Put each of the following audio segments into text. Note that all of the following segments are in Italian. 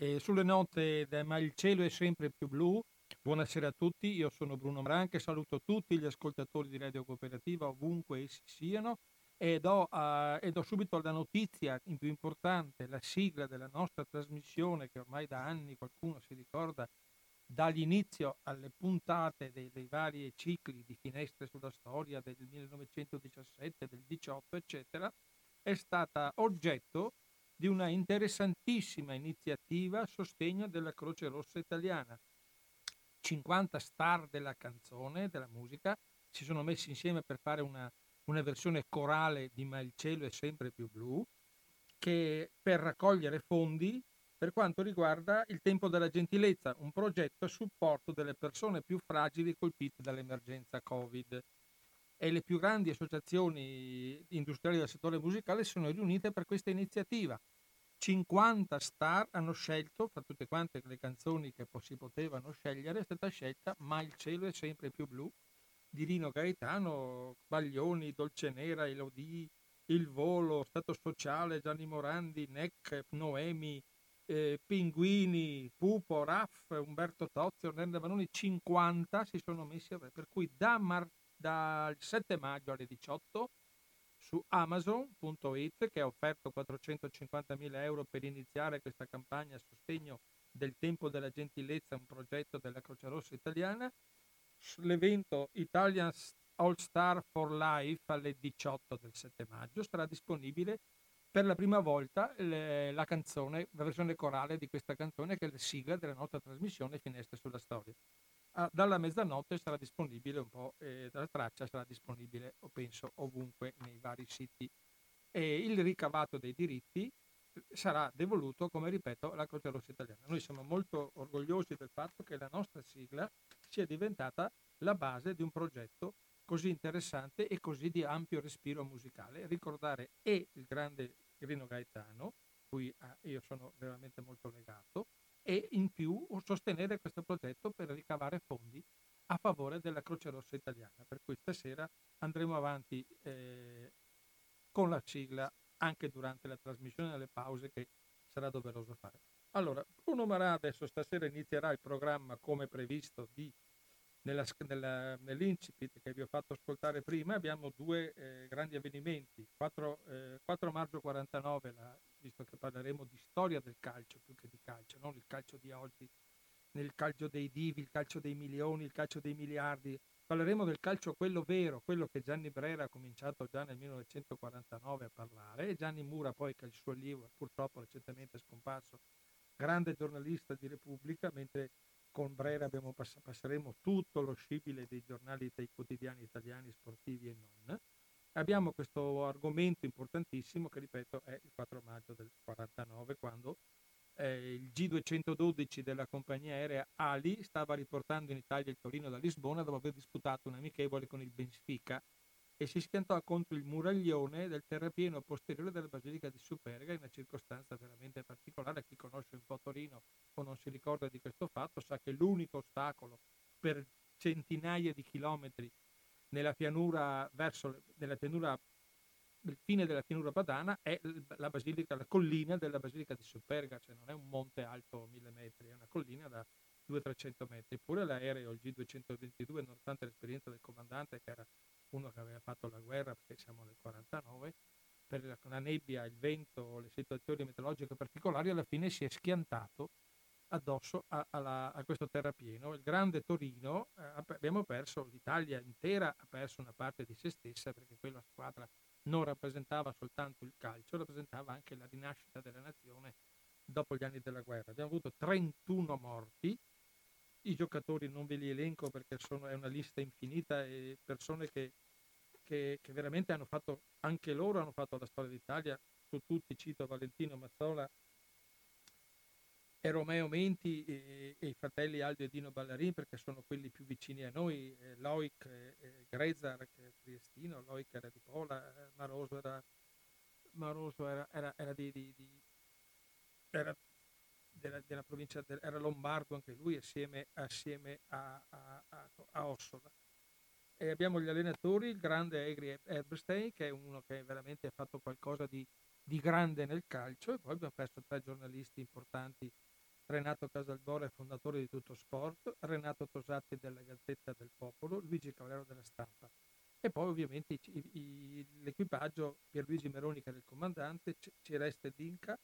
E sulle note, ma il cielo è sempre più blu. Buonasera a tutti, io sono Bruno Branche, saluto tutti gli ascoltatori di Radio Cooperativa ovunque essi siano e do, uh, e do subito la notizia più importante, la sigla della nostra trasmissione che ormai da anni qualcuno si ricorda dall'inizio alle puntate dei, dei, vari cicli di finestre sulla storia del 1917, del 18, eccetera, è stata oggetto di una interessantissima iniziativa a sostegno della Croce Rossa italiana. 50 star della canzone, della musica, si sono messi insieme per fare una, una versione corale di Ma il cielo è sempre più blu, che per raccogliere fondi per quanto riguarda il tempo della gentilezza, un progetto a supporto delle persone più fragili colpite dall'emergenza Covid e le più grandi associazioni industriali del settore musicale sono riunite per questa iniziativa. 50 star hanno scelto, fra tutte quante le canzoni che si potevano scegliere, è stata scelta Ma il cielo è sempre più blu di Rino Gaetano, Baglioni, Dolce Nera, Elodie, Il Volo, Stato Sociale, Gianni Morandi, Neck, Noemi, eh, Pinguini, Pupo, Raff, Umberto Tozio, Nerne Vanoni, 50 si sono messi a per cui da martedì dal 7 maggio alle 18 su Amazon.it che ha offerto 450.000 euro per iniziare questa campagna a sostegno del Tempo della Gentilezza, un progetto della Croce Rossa italiana. L'evento Italian All Star for Life alle 18 del 7 maggio sarà disponibile per la prima volta le, la canzone, la versione corale di questa canzone che è la sigla della nostra trasmissione Finestre sulla Storia ah, dalla mezzanotte sarà disponibile un po', eh, la traccia sarà disponibile, penso, ovunque nei vari siti. E il ricavato dei diritti sarà devoluto, come ripeto, alla Croce Rossa Italiana. Noi siamo molto orgogliosi del fatto che la nostra sigla sia diventata la base di un progetto così interessante e così di ampio respiro musicale. Ricordare e il grande Grino Gaetano, cui ah, io sono veramente molto legato, e in più sostenere questo progetto per ricavare fondi a favore della Croce Rossa italiana. Per cui stasera andremo avanti eh, con la sigla anche durante la trasmissione e le pause che sarà doveroso fare. Allora, Bruno Marà adesso stasera inizierà il programma come previsto di, nella, nella, nell'incipit che vi ho fatto ascoltare prima. Abbiamo due eh, grandi avvenimenti. 4, eh, 4 maggio 49 la, visto che parleremo di storia del calcio più che di calcio, non il calcio di oggi, nel calcio dei divi, il calcio dei milioni, il calcio dei miliardi. Parleremo del calcio quello vero, quello che Gianni Brera ha cominciato già nel 1949 a parlare e Gianni Mura poi che il suo libro purtroppo recentemente scomparso, grande giornalista di Repubblica, mentre con Brera pass- passeremo tutto lo scibile dei giornali dei quotidiani italiani sportivi e non abbiamo questo argomento importantissimo che ripeto è il 4 maggio del 49 quando eh, il G212 della compagnia aerea Ali stava riportando in Italia il Torino da Lisbona dopo aver disputato un amichevole con il Benfica e si schiantò contro il muraglione del terrapieno posteriore della Basilica di Superga in una circostanza veramente particolare. Chi conosce un po' Torino o non si ricorda di questo fatto sa che l'unico ostacolo per centinaia di chilometri nella pianura verso nella pianura il fine della pianura padana è la basilica, la collina della basilica di Superga, cioè non è un monte alto mille metri, è una collina da 200-300 metri. Eppure l'aereo, il G222, nonostante l'esperienza del comandante, che era uno che aveva fatto la guerra, perché siamo nel 49, per la nebbia, il vento, le situazioni meteorologiche particolari, alla fine si è schiantato addosso a, a, a questo terrapieno. Il grande Torino, eh, abbiamo perso, l'Italia intera ha perso una parte di se stessa perché quella squadra non rappresentava soltanto il calcio, rappresentava anche la rinascita della nazione dopo gli anni della guerra. Abbiamo avuto 31 morti, i giocatori non ve li elenco perché sono, è una lista infinita e persone che, che, che veramente hanno fatto, anche loro hanno fatto la storia d'Italia, su tutti cito Valentino Mazzola, e Romeo Menti e, e, i fratelli Aldo e Dino Ballarin perché sono quelli più vicini a noi, eh, Loic e, e Grezar che è triestino, Loic era di Pola, eh, Maroso era, Maroso era, era, era di, di, di era della, della, provincia, del, era lombardo anche lui assieme, assieme a, a, a, a, Ossola. E abbiamo gli allenatori, il grande Egri Eberstein che è uno che veramente ha fatto qualcosa di, di grande nel calcio e poi abbiamo perso tre giornalisti importanti Renato Casalbore, fondatore di Tutto Sport, Renato Tosatti della Gazzetta del Popolo, Luigi Cavallero della Stampa. E poi ovviamente i, i, l'equipaggio Pierluigi Meroni che era il comandante, Celeste Dinca,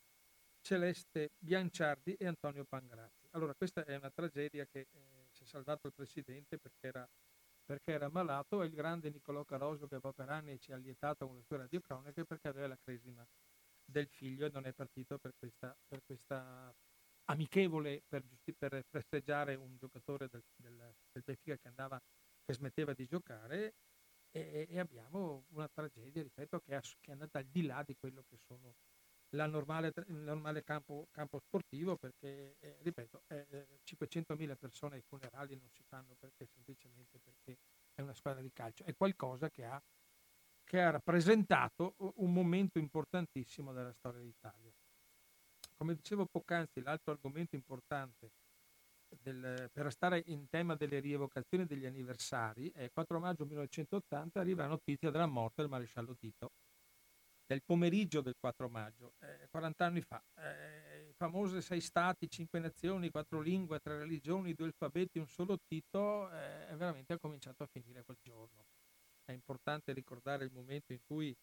Celeste Bianciardi e Antonio Pangrazzi. Allora questa è una tragedia che eh, si è salvato il presidente perché era, perché era malato e il grande Niccolò Caroso che poi per anni ci ha lietato con le sue radiocroniche perché aveva la cresima del figlio e non è partito per questa, per questa amichevole per, per, festeggiare un giocatore del, del, del Benfica che, andava, che smetteva di giocare e, e abbiamo una tragedia, ripeto, che, che, è andata al di là di quello che sono normale, il normale campo, campo, sportivo perché, eh, ripeto, eh, 500.000 persone ai funerali non si fanno perché semplicemente perché è una squadra di calcio, è qualcosa che ha, che ha rappresentato un momento importantissimo della storia d'Italia. Come dicevo poc'anzi, l'altro argomento importante del, per restare in tema delle rievocazioni degli anniversari, è 4 maggio 1980 arriva la notizia della morte del maresciallo Tito del pomeriggio del 4 maggio, eh, 40 anni fa. Eh, famose sei stati, cinque nazioni, quattro lingue, tre religioni, due alfabeti, un solo Tito, eh, veramente ha cominciato a finire quel giorno. È importante ricordare il momento in cui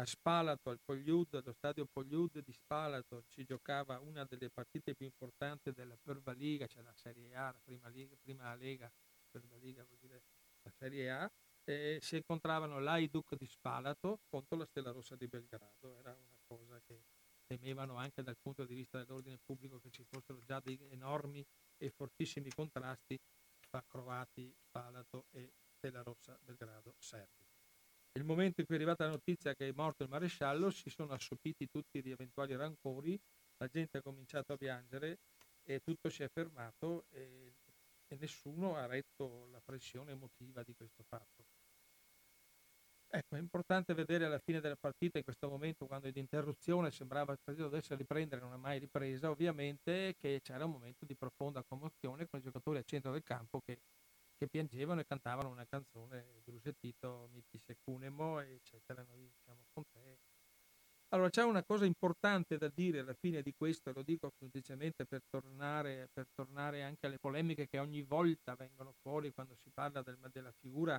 a Spalato, al Pogliud, allo stadio Pogliud di Spalato, si giocava una delle partite più importanti della Perva Liga, cioè la Serie A, la prima, Liga, prima Lega, Perva Liga vuol dire la Serie A, eh, si incontravano l'Aiduk di Spalato contro la Stella Rossa di Belgrado. Era una cosa che temevano anche dal punto di vista dell'ordine pubblico che ci fossero già dei enormi e fortissimi contrasti tra croati, Spalato e Stella Rossa Belgrado serbi. Nel momento in cui è arrivata la notizia che è morto il maresciallo si sono assopiti tutti gli eventuali rancori, la gente ha cominciato a piangere e tutto si è fermato e e nessuno ha retto la pressione emotiva di questo fatto. Ecco, è importante vedere alla fine della partita, in questo momento, quando è di interruzione sembrava il partito dovesse riprendere, non è mai ripresa, ovviamente che c'era un momento di profonda commozione con i giocatori al centro del campo che, che piangevano e cantavano una canzone, Bruce Tito, Miti Secunemo, eccetera. Noi siamo con te, allora c'è una cosa importante da dire alla fine di questo, lo dico semplicemente per tornare, per tornare, anche alle polemiche che ogni volta vengono fuori quando si parla del, della figura,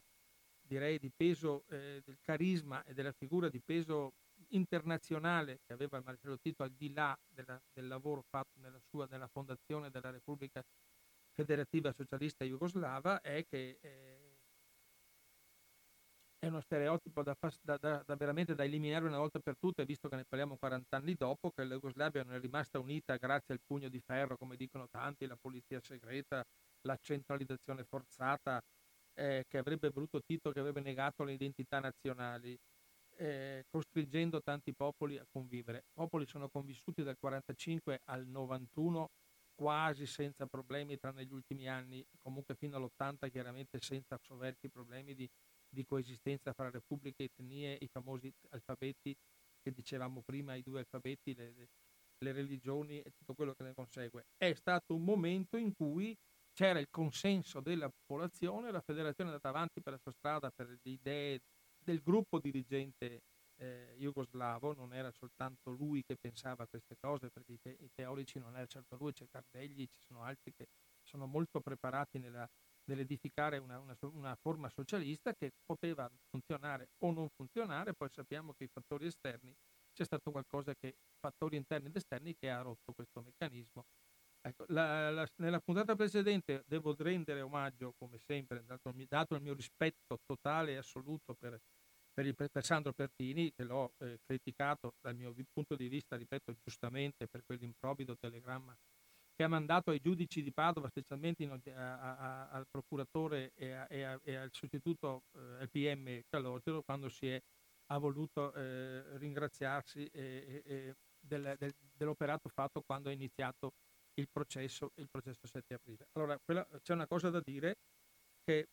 direi, di peso, eh, del carisma e della figura di peso internazionale che aveva Marcello Tito al di là della, del lavoro fatto nella sua, nella fondazione della Repubblica Federativa Socialista Jugoslava, è che eh, è uno stereotipo da, da, da, da, veramente da eliminare una volta per tutte, visto che ne parliamo 40 anni dopo, che la Jugoslavia non è rimasta unita grazie al pugno di ferro, come dicono tanti, la polizia segreta, la centralizzazione forzata, eh, che avrebbe voluto Tito, che avrebbe negato le identità nazionali, eh, costringendo tanti popoli a convivere. Popoli sono convissuti dal 45 al 91 quasi senza problemi, tranne negli ultimi anni, comunque fino all'80 chiaramente senza soverchi problemi di di coesistenza fra repubbliche, etnie, i famosi alfabeti che dicevamo prima, i due alfabeti, le, le religioni e tutto quello che ne consegue. È stato un momento in cui c'era il consenso della popolazione, la federazione è andata avanti per la sua strada, per le idee del gruppo dirigente eh, jugoslavo, non era soltanto lui che pensava a queste cose, perché i, te- i teorici non era certo lui, c'è Cardelli, ci sono altri che sono molto preparati nella nell'edificare una, una, una, forma socialista che poteva funzionare o non funzionare, poi sappiamo che i fattori esterni, c'è stato qualcosa che, fattori interni ed esterni che ha rotto questo meccanismo. Ecco, la, la, nella puntata precedente devo rendere omaggio, come sempre, dato, dato il mio rispetto totale e assoluto per, per, il, per Sandro Pertini, che l'ho eh, criticato dal mio punto di vista, ripeto, giustamente per quell'improvvido telegramma che ha mandato ai giudici di Padova, specialmente in, a, a, al procuratore e, a, e, e, al sostituto eh, PM Calogero, quando si è, ha voluto eh, ringraziarsi eh, del, del, dell'operato fatto quando è iniziato il processo, il processo 7 aprile. Allora, quella, c'è una cosa da dire che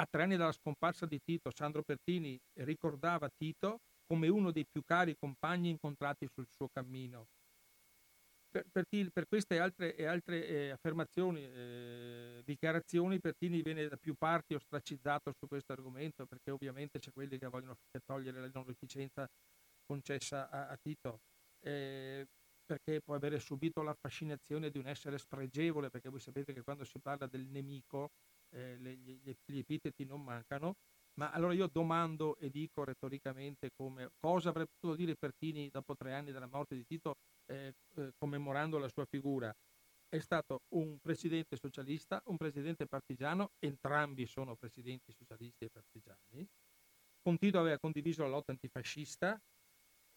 a tre anni dalla scomparsa di Tito, Sandro Pertini ricordava Tito come uno dei più cari compagni incontrati sul suo cammino. Per, per, per, queste altre, e altre eh, affermazioni, eh, dichiarazioni, Pertini viene da più parti ostracizzato su questo argomento perché ovviamente c'è quelli che vogliono togliere la non onorificenza concessa a, a Tito, eh, perché può avere subito la fascinazione di un essere spregevole, perché voi sapete che quando si parla del nemico eh, le, gli, epiteti non mancano, ma allora io domando e dico retoricamente come, cosa avrebbe potuto dire Pertini dopo tre anni dalla morte di Tito eh, eh, commemorando la sua figura? È stato un presidente socialista, un presidente partigiano, entrambi sono presidenti socialisti e partigiani. Con Tito aveva condiviso la lotta antifascista,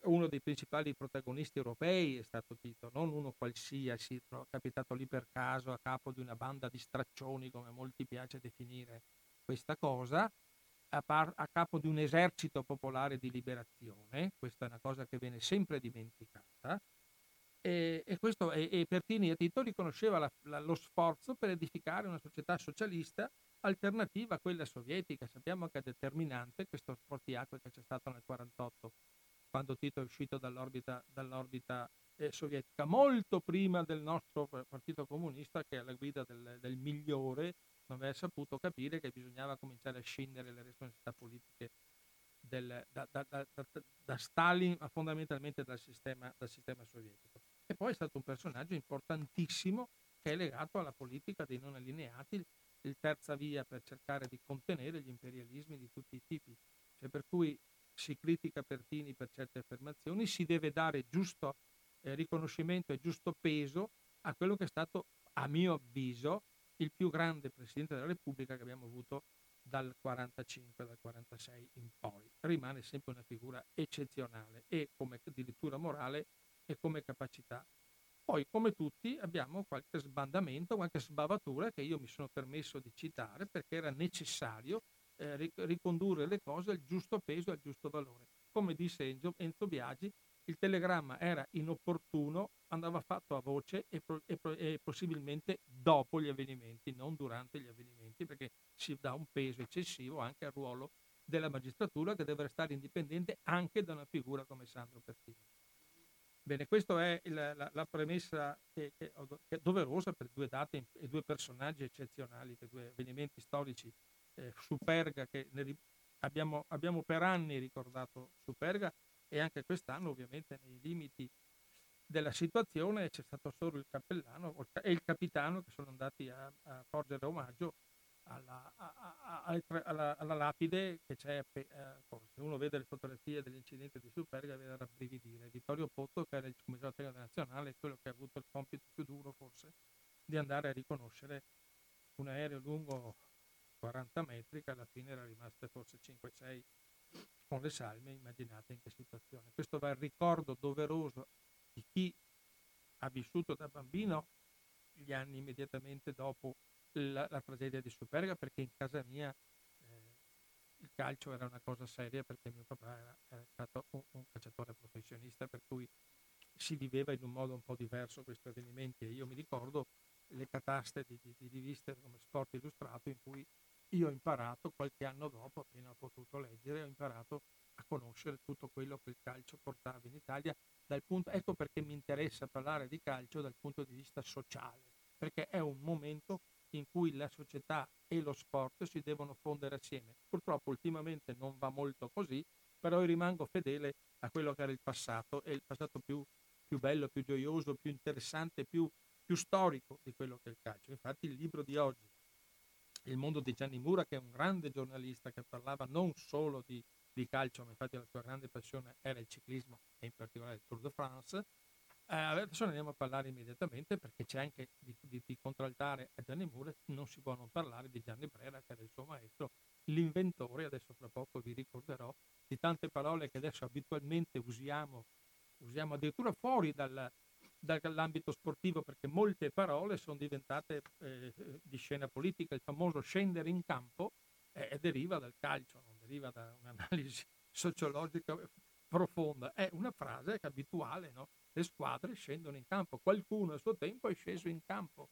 uno dei principali protagonisti europei è stato Tito, non uno qualsiasi, capitato lì per caso a capo di una banda di straccioni, come molti piace definire questa cosa, a, par- a capo di un esercito popolare di liberazione, questa è una cosa che viene sempre dimenticata, e, e, questo, e, e Pertini e Tito riconosceva la, la, lo sforzo per edificare una società socialista alternativa a quella sovietica. Sappiamo che è determinante questo sportiacque che c'è stato nel 1948 quando Tito è uscito dall'orbita, dall'orbita eh, sovietica, molto prima del nostro partito comunista che alla guida del, del migliore non aveva saputo capire che bisognava cominciare a scendere le responsabilità politiche del, da, da, da, da, Stalin, ma fondamentalmente dal sistema, dal sistema sovietico. E poi è stato un personaggio importantissimo che è legato alla politica dei non allineati, il terza via per cercare di contenere gli imperialismi di tutti i tipi. Cioè per cui si critica Pertini per certe affermazioni, si deve dare giusto eh, riconoscimento e giusto peso a quello che è stato, a mio avviso, il più grande Presidente della Repubblica che abbiamo avuto dal 45, dal 46 in poi. Rimane sempre una figura eccezionale e come addirittura morale e come capacità. Poi, come tutti, abbiamo qualche sbandamento, qualche sbavatura che io mi sono permesso di citare perché era necessario eh, ricondurre le cose al giusto peso e al giusto valore. Come disse Enzo, Biagi, il telegramma era inopportuno, andava fatto a voce e, pro, e, e, possibilmente dopo gli avvenimenti, non durante gli avvenimenti, perché si dà un peso eccessivo anche al ruolo della magistratura che deve restare indipendente anche da una figura come Sandro Pertini. Bene, questa è la, la, la premessa che, che, è doverosa per due date e due personaggi eccezionali, per due avvenimenti storici eh, Superga che abbiamo, abbiamo, per anni ricordato Superga e anche quest'anno ovviamente nei limiti della situazione c'è stato solo il cappellano e il capitano che sono andati a, a porgere omaggio alla, a, a, alla, alla, lapide che c'è, eh, se uno vede le fotografie dell'incidente di Superga viene da rabbrividire. Vittorio Potto che era il commissario tecnico nazionale, quello che ha avuto il compito più duro forse di andare a riconoscere un aereo lungo 40 metri che alla fine era rimaste forse 5-6 con le salme, immaginate in che situazione. Questo va il ricordo doveroso di chi ha vissuto da bambino gli anni immediatamente dopo la, la tragedia di Superga, perché in casa mia eh, il calcio era una cosa seria, perché mio papà era, era stato un, un calciatore professionista, per cui si viveva in un modo un po' diverso questi avvenimenti e io mi ricordo le cataste di, di riviste come Sport Illustrato in cui io ho imparato qualche anno dopo, appena ho potuto leggere, ho imparato a conoscere tutto quello che il calcio portava in Italia. Punto, ecco perché mi interessa parlare di calcio dal punto di vista sociale, perché è un momento in cui la società e lo sport si devono fondere assieme. Purtroppo ultimamente non va molto così, però io rimango fedele a quello che era il passato e il passato più, più bello, più gioioso, più interessante, più, più storico di quello che è il calcio. Infatti il libro di oggi, il mondo di Gianni Mura, che è un grande giornalista che parlava non solo di, di calcio, ma infatti la sua grande passione era il ciclismo e in particolare il Tour de France. Eh, adesso andiamo a parlare immediatamente perché c'è anche di, di, di contraltare a Gianni Mura, non si può non parlare di Gianni Brera, che era il suo maestro, l'inventore, adesso fra poco vi ricorderò, di tante parole che adesso abitualmente usiamo, usiamo addirittura fuori dal, dall'ambito sportivo perché molte parole sono diventate eh, di scena politica, il famoso scendere in campo eh, deriva dal calcio, non deriva da un'analisi sociologica profonda, è una frase che è abituale, no? le squadre scendono in campo, qualcuno a suo tempo è sceso in campo,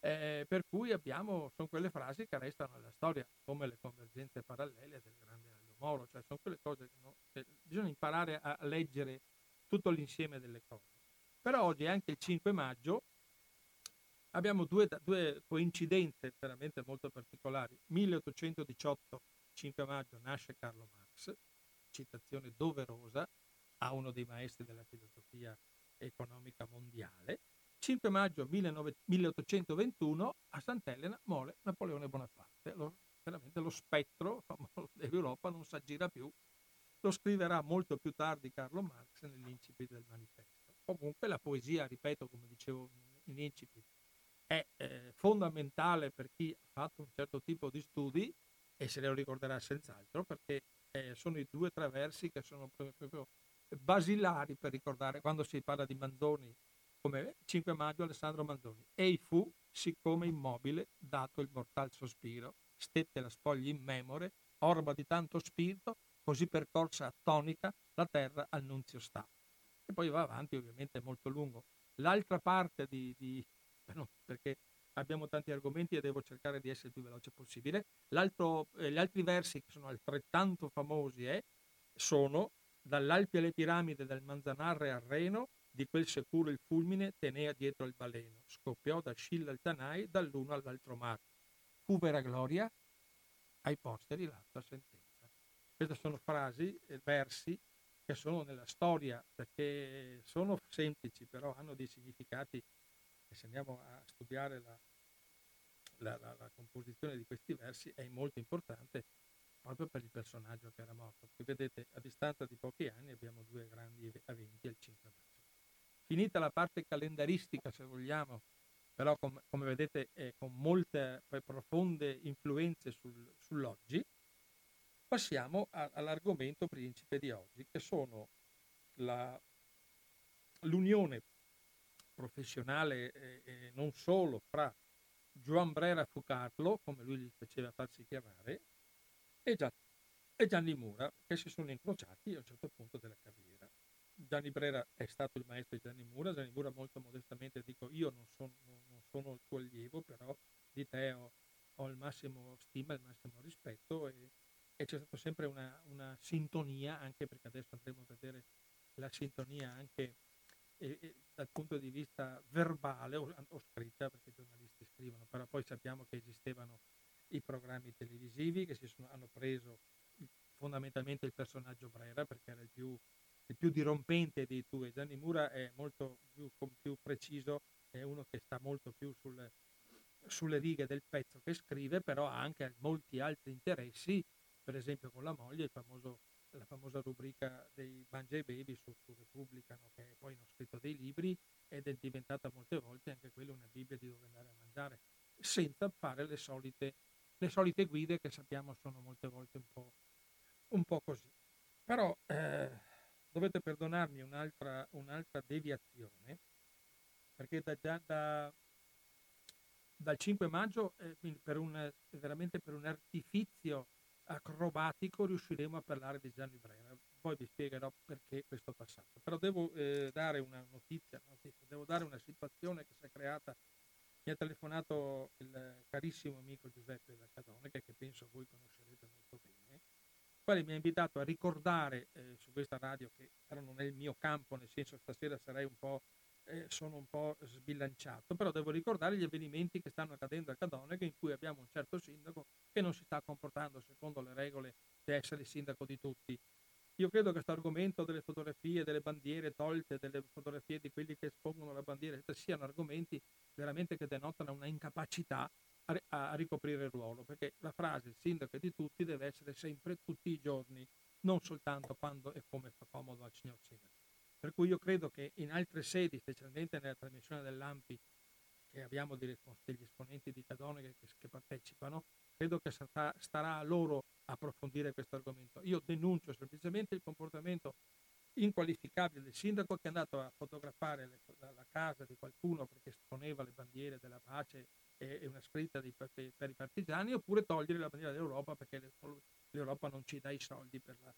eh, per cui abbiamo, sono quelle frasi che restano nella storia, come le convergenze parallele del grande Aldo Moro, cioè sono quelle cose che, no, che bisogna imparare a leggere tutto l'insieme delle cose. Però oggi è anche il 5 maggio, abbiamo due, due coincidenze veramente molto particolari. 1818, 5 maggio, nasce Carlo Marx, citazione doverosa a uno dei maestri della filosofia economica mondiale. 5 maggio 19, 1821 a Sant'Elena muore Napoleone Bonaparte. Lo, veramente lo spettro dell'Europa non si aggira più. Lo scriverà molto più tardi Carlo Marx nell'incipit del manifesto. Comunque la poesia, ripeto, come dicevo in incipit, è eh, fondamentale per chi ha fatto un certo tipo di studi e se lo ricorderà senz'altro perché eh, sono i due o tre versi che sono proprio basilari per ricordare quando si parla di Manzoni come 5 maggio Alessandro Manzoni. Ei fu siccome immobile dato il mortal sospiro stette la spoglia in memore orba di tanto spirito così percorsa attonica la terra al nunzio sta e poi va avanti ovviamente è molto lungo l'altra parte di, di perché abbiamo tanti argomenti e devo cercare di essere il più veloce possibile. Eh, gli altri versi che sono altrettanto famosi eh, sono Dall'Alpi alle piramidi del Manzanarre al Reno, di quel sicuro il fulmine tenea dietro il baleno, scoppiò da Scilla al Tanai, dall'uno all'altro mare. Fu vera gloria, ai posteri l'altra sentenza. Queste sono frasi, versi che sono nella storia, perché sono semplici, però hanno dei significati e se andiamo a studiare la, la, la, la, composizione di questi versi è molto importante proprio per il personaggio che era morto. Perché vedete, a distanza di pochi anni abbiamo due grandi eventi al 5 maggio. Finita la parte calendaristica, se vogliamo, però com, come vedete è con molte profonde influenze sul, sull'oggi, passiamo a, all'argomento principe di oggi, che sono la, l'unione professionale e, e non solo fra Juan Brera Fucarlo, come lui gli faceva farsi chiamare, e, Gian, e Gianni Mura, che si sono incrociati a un certo punto della carriera. Gianni Brera è stato il maestro di Gianni Mura, Gianni Mura molto modestamente dico io non sono, non sono il tuo allievo, però di te ho, ho, il massimo stima, il massimo rispetto e, e c'è stata sempre una, una, sintonia, anche perché adesso andremo a vedere la sintonia anche e, e dal punto di vista verbale o, o, scritta, perché i giornalisti scrivono, però poi sappiamo che esistevano i programmi televisivi che sono, hanno preso fondamentalmente il personaggio Brera perché era il più, il più dirompente dei due. Gianni Mura è molto più, più preciso, è uno che sta molto più sul, sulle righe del pezzo che scrive, però ha anche molti altri interessi, per esempio con la moglie, famoso la famosa rubrica dei Banjai Baby su, su Repubblica, no? che poi hanno scritto dei libri ed è diventata molte volte anche quella una Bibbia di dove andare a mangiare, senza fare le solite, le solite guide che sappiamo sono molte volte un po', un po così. Però eh, dovete perdonarmi un'altra, un'altra deviazione, perché da, già da, dal 5 maggio, eh, per un, veramente per un artifizio acrobatico riusciremo a parlare di Gianni Brera. Poi vi spiegherò perché questo passaggio. Però devo eh, dare una notizia, notizia, devo dare una situazione che si è creata. Mi ha telefonato il carissimo amico Giuseppe Laccadone, che penso voi conoscerete molto bene, il quale mi ha invitato a ricordare eh, su questa radio, che però non è il mio campo, nel senso stasera sarei un po' eh, sono un po' sbilanciato, però devo ricordare gli avvenimenti che stanno accadendo a Cadonega in cui abbiamo un certo sindaco che non si sta comportando secondo le regole di essere sindaco di tutti. Io credo che questo argomento delle fotografie, delle bandiere tolte, delle fotografie di quelli che espongono la bandiera, siano argomenti veramente che denotano una incapacità a, a ricoprire il ruolo, perché la frase il sindaco è di tutti deve essere sempre tutti i giorni, non soltanto quando e come fa comodo al signor sindaco. Per cui io credo che in altre sedi, specialmente nella trasmissione dell'AMPI, che abbiamo degli esponenti di Cadone che, che partecipano, credo che sarà, starà a loro approfondire questo argomento. Io denuncio semplicemente il comportamento inqualificabile del sindaco che è andato a fotografare le, la, la, casa di qualcuno perché esponeva le bandiere della pace e, e una scritta di, per, per, i partigiani, oppure togliere la bandiera dell'Europa perché l'Europa non ci dà i soldi per la,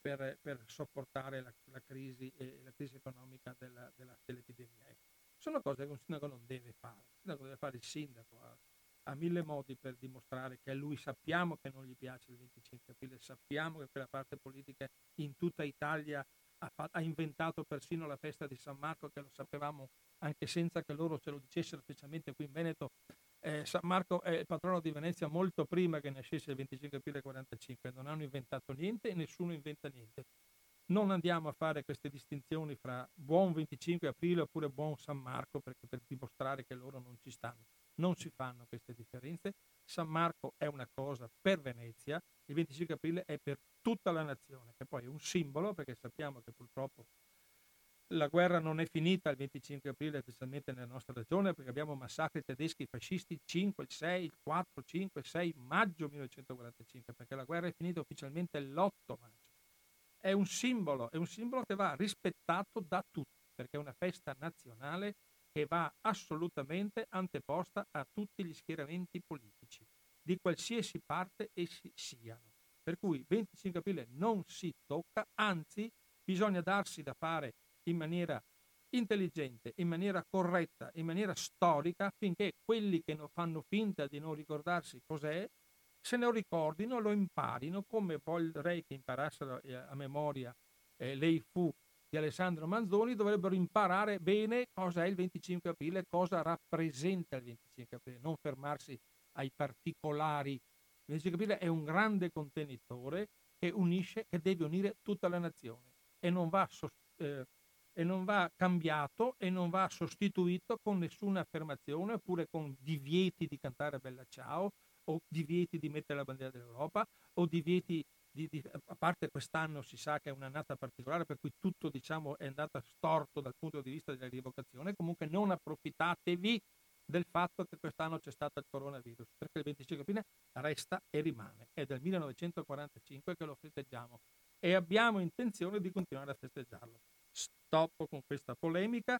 per, per sopportare la, la, crisi, eh, la, crisi, economica della, della, dell'epidemia. Ecco. Sono cose che un sindaco non deve fare. Il sindaco deve fare il sindaco, ha, ha mille modi per dimostrare che a lui sappiamo che non gli piace il 25 aprile, sappiamo che quella parte politica in tutta Italia ha, ha, inventato persino la festa di San Marco, che lo sapevamo anche senza che loro ce lo dicessero, specialmente qui in Veneto, eh, San Marco è il patrono di Venezia molto prima che nascesse il 25 aprile 45, non hanno inventato niente e nessuno inventa niente. non andiamo a fare queste distinzioni fra buon 25 aprile oppure buon San Marco perché per dimostrare che loro non ci stanno. Non si fanno queste differenze. San Marco è una cosa per Venezia, il 25 aprile è per tutta la nazione, che poi è un simbolo perché sappiamo che purtroppo la guerra non è finita il 25 aprile, specialmente nella nostra regione, perché abbiamo massacri tedeschi fascisti il 5, il 6, il 4, 5, 6 maggio 1945, perché la guerra è finita ufficialmente l'8 maggio è un simbolo, è un simbolo che va rispettato da tutti, perché è una festa nazionale che va assolutamente anteposta a tutti gli schieramenti politici, di qualsiasi parte essi siano. Per cui 25 aprile non si tocca, anzi bisogna darsi da fare in maniera intelligente, in maniera corretta, in maniera storica, affinché quelli che fanno finta di non ricordarsi cos'è se ne ricordino, lo imparino, come vorrei che imparassero eh, a memoria eh, lei fu di Alessandro Manzoni, dovrebbero imparare bene cosa è il 25 aprile, cosa rappresenta il 25 aprile, non fermarsi ai particolari. Il 25 aprile è un grande contenitore che unisce, che deve unire tutta la nazione e non va, eh, e non va cambiato e non va sostituito con nessuna affermazione oppure con divieti di cantare Bella Ciao o divieti di mettere la bandiera dell'Europa o divieti di, di, a parte quest'anno si sa che è un'annata particolare per cui tutto diciamo, è andato storto dal punto di vista della rievocazione, comunque non approfittatevi del fatto che quest'anno c'è stato il coronavirus, perché il 25 aprile resta e rimane, è del 1945 che lo festeggiamo e abbiamo intenzione di continuare a festeggiarlo. Stop con questa polemica,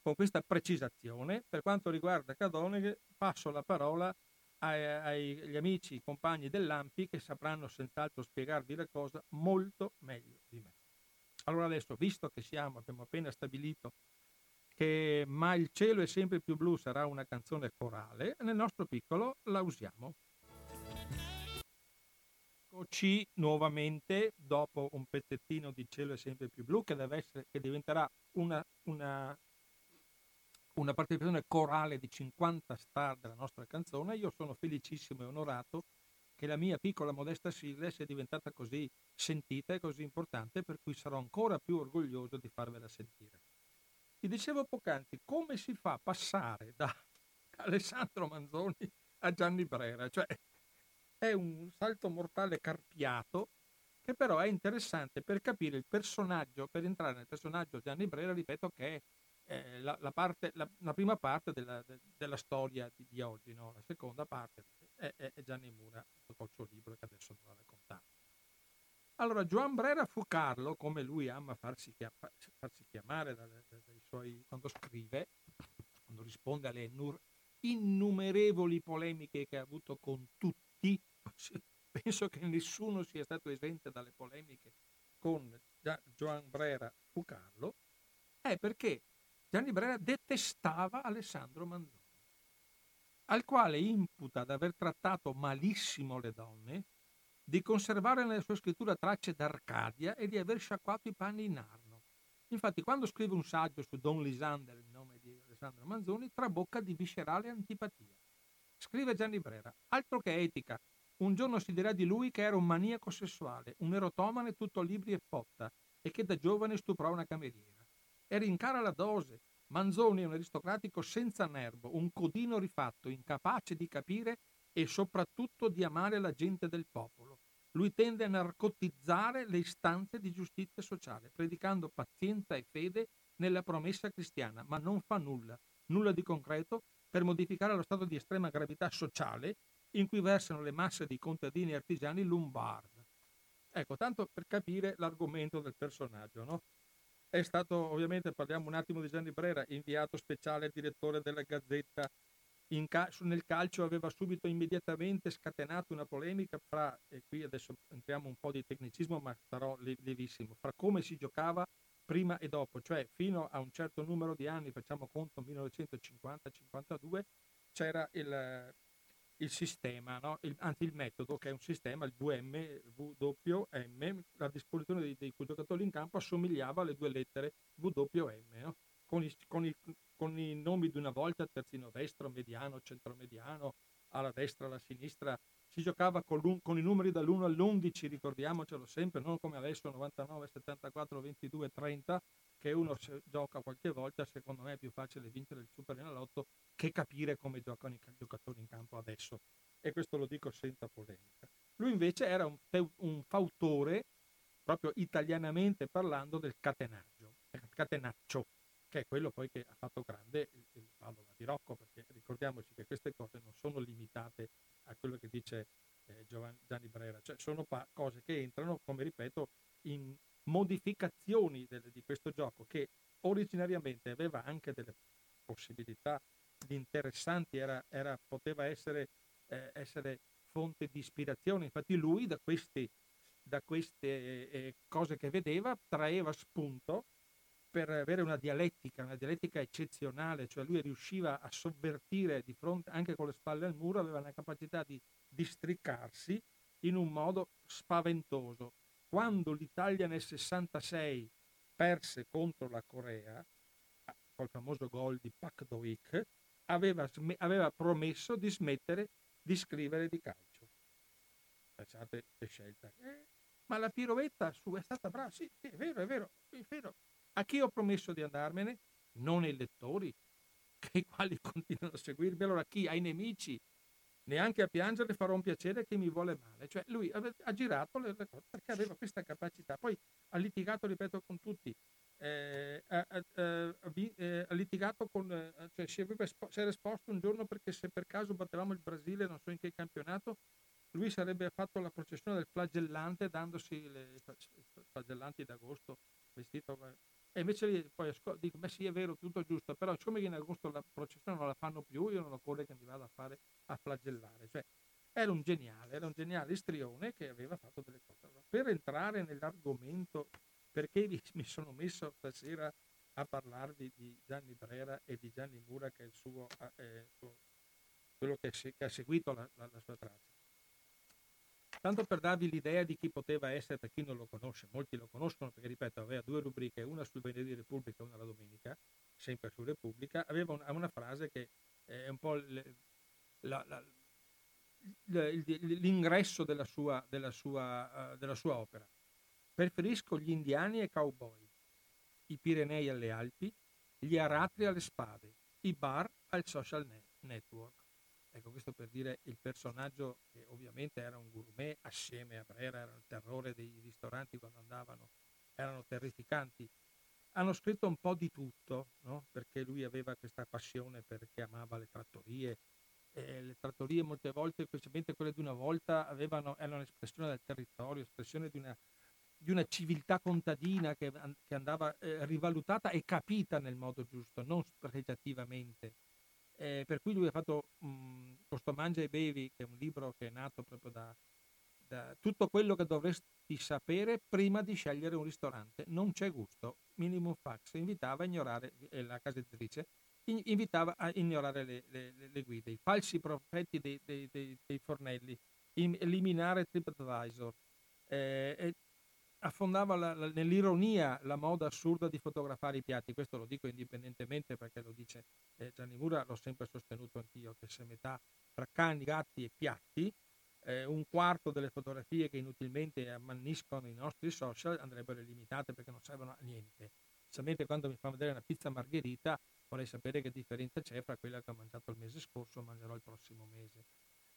con questa precisazione. Per quanto riguarda Cadone, passo la parola agli amici, i compagni dell'AMPI che sapranno senz'altro spiegarvi la cosa molto meglio di me. Allora adesso, visto che siamo, abbiamo appena stabilito che Ma il cielo è sempre più blu sarà una canzone corale, nel nostro piccolo la usiamo. Eccoci nuovamente dopo un pezzettino di cielo sempre più blu che, essere, che diventerà una, una una partecipazione corale di 50 star della nostra canzone. Io sono felicissimo e onorato che la mia piccola modesta sigla sia diventata così sentita e così importante, per cui sarò ancora più orgoglioso di farvela sentire. Ti dicevo poc'anzi come si fa a passare da Alessandro Manzoni a Gianni Brera, cioè è un salto mortale carpiato che però è interessante per capire il personaggio, per entrare nel personaggio Gianni Brera, ripeto che è eh, la, la, parte, la, la, prima parte della, de, della storia di, di oggi, no? la seconda parte è, è, Gianni Mura, col suo libro che adesso andrò a raccontare. Allora, Joan Brera fu Carlo, come lui ama farsi, farsi chiamare dai, dai suoi, quando scrive, quando risponde alle innumerevoli polemiche che ha avuto con tutti, penso che nessuno sia stato esente dalle polemiche con Joan Brera fu Carlo, è perché Gianni Brera detestava Alessandro Manzoni, al quale imputa di aver trattato malissimo le donne, di conservare nella sua scrittura tracce d'Arcadia e di aver sciacquato i panni in Arno. Infatti, quando scrive un saggio su Don Lisander, il nome di Alessandro Manzoni, trabocca di viscerale antipatia. Scrive Gianni Brera, altro che etica, un giorno si dirà di lui che era un maniaco sessuale, un erotomane tutto libri e fotta, e che da giovane stuprò una cameriera e rincara la dose. Manzoni è un aristocratico senza nervo, un codino rifatto, incapace di capire e soprattutto di amare la gente del popolo. Lui tende a narcotizzare le istanze di giustizia sociale, predicando pazienza e fede nella promessa cristiana, ma non fa nulla, nulla di concreto per modificare lo stato di estrema gravità sociale in cui versano le masse di contadini e artigiani lombard. Ecco, tanto per capire l'argomento del personaggio, no? È stato, ovviamente, parliamo un attimo di Gianni Brera, inviato speciale direttore della Gazzetta. Ca- nel calcio aveva subito immediatamente scatenato una polemica fra, e qui adesso entriamo un po' di tecnicismo, ma sarò lievissimo, fra come si giocava prima e dopo, cioè fino a un certo numero di anni, facciamo conto 1950-52, c'era il, il sistema, no? il, anzi il metodo che è un sistema, il VM, WM, la disposizione dei, dei giocatori in campo assomigliava alle due lettere WM, no? con, i, con, i, con, i, nomi di una volta, terzino destro, mediano, centromediano, alla destra, alla sinistra, si giocava con, con i numeri dall'1 all'11, ricordiamocelo sempre, non come adesso 99, 74, 22, 30, che uno gioca qualche volta, secondo me è più facile vincere il Super Enalotto che capire come giocano i giocatori in campo adesso. E questo lo dico senza polemica. Lui invece era un, un fautore, proprio italianamente parlando, del catenaggio, catenaccio, che è quello poi che ha fatto grande il, il Padova di Rocco, perché ricordiamoci che queste cose non sono limitate a quello che dice eh, Gianni Brera, cioè sono pa- cose che entrano, come ripeto, in modificazioni del, di questo gioco che originariamente aveva anche delle possibilità interessanti, era, era, poteva essere, eh, essere, fonte di ispirazione. Infatti lui da, questi, da queste eh, eh cose che vedeva traeva spunto per avere una dialettica, una dialettica eccezionale, cioè lui riusciva a sovvertire di fronte, anche con le spalle al muro, aveva la capacità di districarsi in un modo spaventoso. Quando l'Italia nel 66 perse contro la Corea, ah, col famoso gol di Pak Do-ik, aveva, aveva promesso di smettere di scrivere di calcio. Pensate che scelta. Eh, ma la pirovetta su è stata brava, sì, sì, è vero, è vero, è vero. A chi ho promesso di andarmene? Non ai lettori, che i quali continuano a seguirmi. Allora chi? Ai nemici. Neanche a piangere farò un piacere che mi vuole male. Cioè lui ha girato le, cose perché aveva questa capacità. Poi ha litigato, ripeto, con tutti. Eh, ha, ha, eh, ha, litigato con... Eh, cioè si, aveva, si era esposto un giorno perché se per caso battevamo il Brasile, non so in che campionato, lui sarebbe fatto la processione del flagellante dandosi le flagellanti d'agosto vestito e invece lì poi dico, beh sì è vero, tutto giusto, però siccome in agosto la processione non la fanno più, io non occorre che mi vada a fare a flagellare. Cioè, era un geniale, era un geniale istrione che aveva fatto delle cose. Allora, per entrare nell'argomento, perché mi sono messo stasera a parlarvi di Gianni Brera e di Gianni Mura, che è il suo, eh, suo quello che, se- che, ha seguito la, la, la sua traccia. Tanto per darvi l'idea di chi poteva essere per chi non lo conosce, molti lo conoscono perché, ripeto, aveva due rubriche, una sul venerdì Repubblica e una la domenica, sempre su Repubblica, aveva una, una frase che è un po' le, la, la, l'ingresso della sua, della, sua, uh, della sua opera. Preferisco gli indiani ai cowboy, i Pirenei alle Alpi, gli aratri alle spade, i bar al social network. Ecco, questo per dire il personaggio che ovviamente era un gourmet assieme a Brera, era il terrore dei ristoranti quando andavano, erano terrificanti. Hanno scritto un po' di tutto, no? perché lui aveva questa passione perché amava le trattorie. E le trattorie molte volte, specialmente quelle di una volta, avevano, erano un'espressione del territorio, espressione di una, di una civiltà contadina che, che andava eh, rivalutata e capita nel modo giusto, non spregiativamente eh, per cui lui ha fatto mh, questo Mangia e Bevi, che è un libro che è nato proprio da, da, tutto quello che dovresti sapere prima di scegliere un ristorante. Non c'è gusto. Minimum Fax invitava a ignorare, eh, la casa editrice, in, invitava a ignorare le, le, le, guide, i falsi profeti dei, dei, dei, dei fornelli, in, eliminare TripAdvisor. Eh, affondava la, la, nell'ironia la moda assurda di fotografare i piatti, questo lo dico indipendentemente perché lo dice eh, Gianni Mura, l'ho sempre sostenuto anch'io, che se metà tra cani, gatti e piatti, eh, un quarto delle fotografie che inutilmente ammanniscono i nostri social andrebbero limitate perché non servono a niente. Specialmente quando mi fanno vedere una pizza margherita vorrei sapere che differenza c'è fra quella che ho mangiato il mese scorso e mangerò il prossimo mese.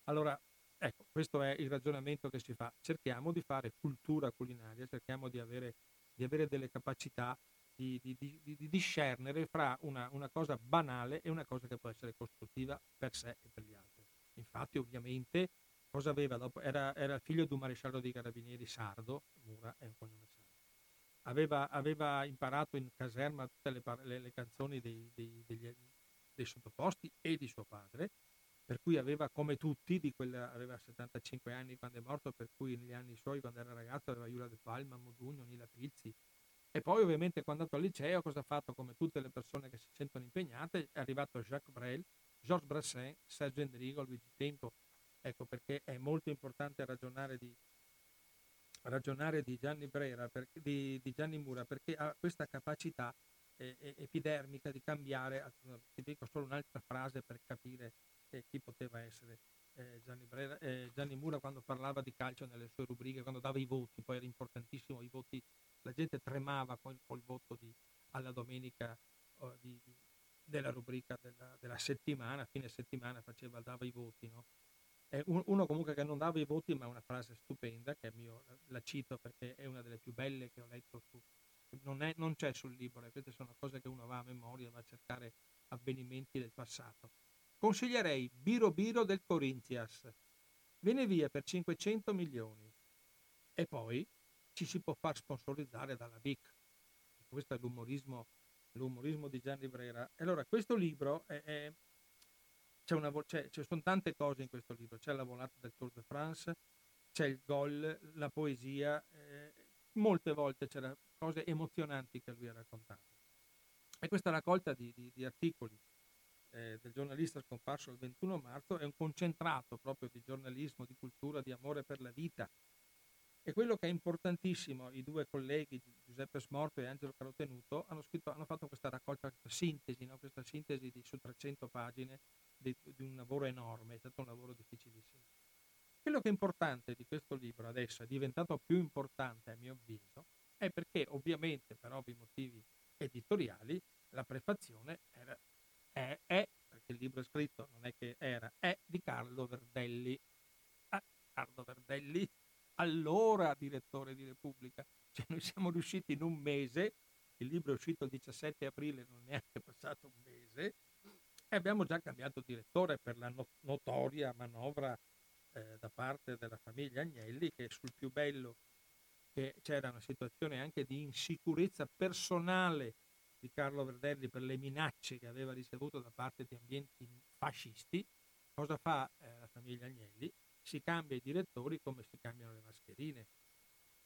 Allora, Ecco, questo è il ragionamento che si fa. Cerchiamo di fare cultura culinaria, cerchiamo di avere, di avere delle capacità di, di, di, di discernere fra una, una, cosa banale e una cosa che può essere costruttiva per sé e per gli altri. Infatti, ovviamente, cosa aveva dopo? Era, era figlio di un maresciallo dei carabinieri sardo, Mura è un cognome sardo. Aveva, aveva, imparato in caserma tutte le, le, le canzoni dei, dei, degli, dei sottoposti e di suo padre per cui aveva come tutti, quella, aveva 75 anni quando è morto, per cui negli anni suoi, quando era ragazzo, aveva Iula De Palma, Modugno, Nila Pizzi. E poi ovviamente quando è andato al liceo, cosa ha fatto come tutte le persone che si sentono impegnate? È arrivato Jacques Brel, Georges Brassens, Sergio Endrigo, Luigi Tempo. Ecco perché è molto importante ragionare di, ragionare di Gianni Brera, per, di, di, Gianni Mura, perché ha questa capacità eh, epidermica di cambiare, ti dico solo un'altra frase per capire chi poteva essere eh, Gianni, Brera, eh, Gianni, Mura quando parlava di calcio nelle sue rubriche, quando dava i voti, poi era importantissimo i voti, la gente tremava col, col voto di, alla domenica oh, di, della rubrica della, della, settimana, fine settimana faceva, dava i voti, no? uno comunque che non dava i voti, ma una frase stupenda, che mio, la cito perché è una delle più belle che ho letto su, non, è, non c'è sul libro, queste sono cose che uno va a memoria, va a cercare avvenimenti del passato. Consiglierei Biro Biro del Corinthians. Viene via per 500 milioni. E poi ci si può far sponsorizzare dalla BIC. Questo è l'umorismo, l'umorismo di Gianni Brera. Allora, questo libro è, è c'è una, c'è, ci sono tante cose in questo libro. C'è la volata del Tour de France, c'è il gol, la poesia. Eh, molte volte c'erano cose emozionanti che lui ha raccontato. E questa raccolta di, di, di articoli eh, del giornalista scomparso il 21 marzo è un concentrato proprio di giornalismo, di cultura, di amore per la vita. E quello che è importantissimo, i due colleghi Giuseppe Smorto e Angelo Carotenuto hanno, scritto, hanno fatto questa raccolta, questa sintesi, no? questa sintesi di, su 300 pagine di, di un lavoro enorme, è stato un lavoro difficilissimo. Quello che è importante di questo libro adesso è diventato più importante a mio avviso, è perché ovviamente per ovvi motivi editoriali la prefazione era, è, è, perché il libro è scritto, non è che era, è di Carlo Verdelli. Ah, Carlo Verdelli, allora direttore di Repubblica. Cioè noi siamo riusciti in un mese, il libro è uscito il 17 aprile, non è neanche passato un mese, e abbiamo già cambiato direttore per la notoria manovra eh, da parte della famiglia Agnelli che sul più bello che c'era una situazione anche di insicurezza personale di Carlo Verdelli per le minacce che aveva ricevuto da parte di ambienti fascisti, cosa fa eh, la famiglia Agnelli? Si cambia i direttori come si cambiano le mascherine.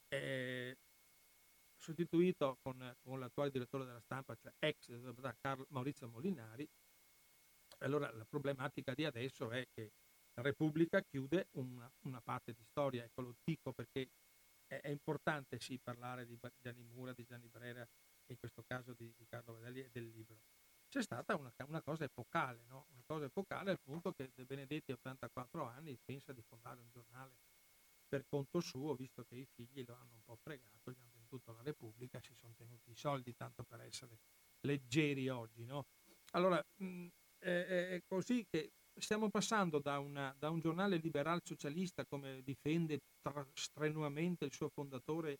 È sostituito con, con l'attuale direttore della stampa, cioè ex Carlo, Maurizio Molinari. Allora la problematica di adesso è che la Repubblica chiude una, una parte di storia, ecco lo dico perché è, è importante sì parlare di Gianni Mura, di Gianni Brera in questo caso di, Carlo Vedelli e del libro. C'è stata una, una cosa epocale, no? una cosa epocale al punto che De Benedetti a 84 anni pensa di fondare un giornale per conto suo, visto che i figli lo hanno un po' fregato, gli hanno venduto la Repubblica, si sono tenuti i soldi tanto per essere leggeri oggi. No? Allora, mh, è, è, così che stiamo passando da, una, da un giornale liberal socialista, come difende tra, strenuamente il suo fondatore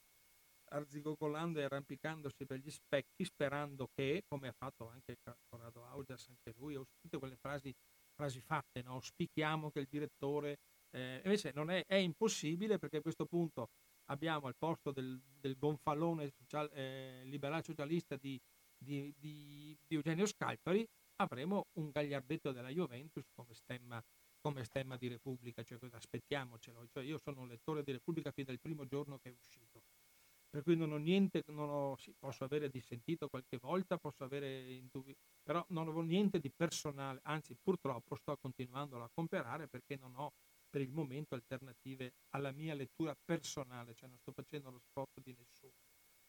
arzigogolando e arrampicandosi per gli specchi sperando che, come ha fatto anche Corrado Augias, anche lui, tutte quelle frasi, frasi fatte, no? spichiamo che il direttore... Eh, invece non è, è, impossibile perché a questo punto abbiamo al posto del, del gonfalone social, eh, liberal socialista di, di, di, di, Eugenio Scalpari avremo un gagliardetto della Juventus come stemma, come stemma di Repubblica, cioè aspettiamocelo. Cioè, io sono un lettore di Repubblica fin dal primo giorno che è uscito per cui non ho niente, non ho, sì, posso avere dissentito qualche volta, posso avere indubi, però non ho niente di personale, anzi purtroppo sto continuando a comprare perché non ho per il momento alternative alla mia lettura personale, cioè non sto facendo lo spot di nessuno.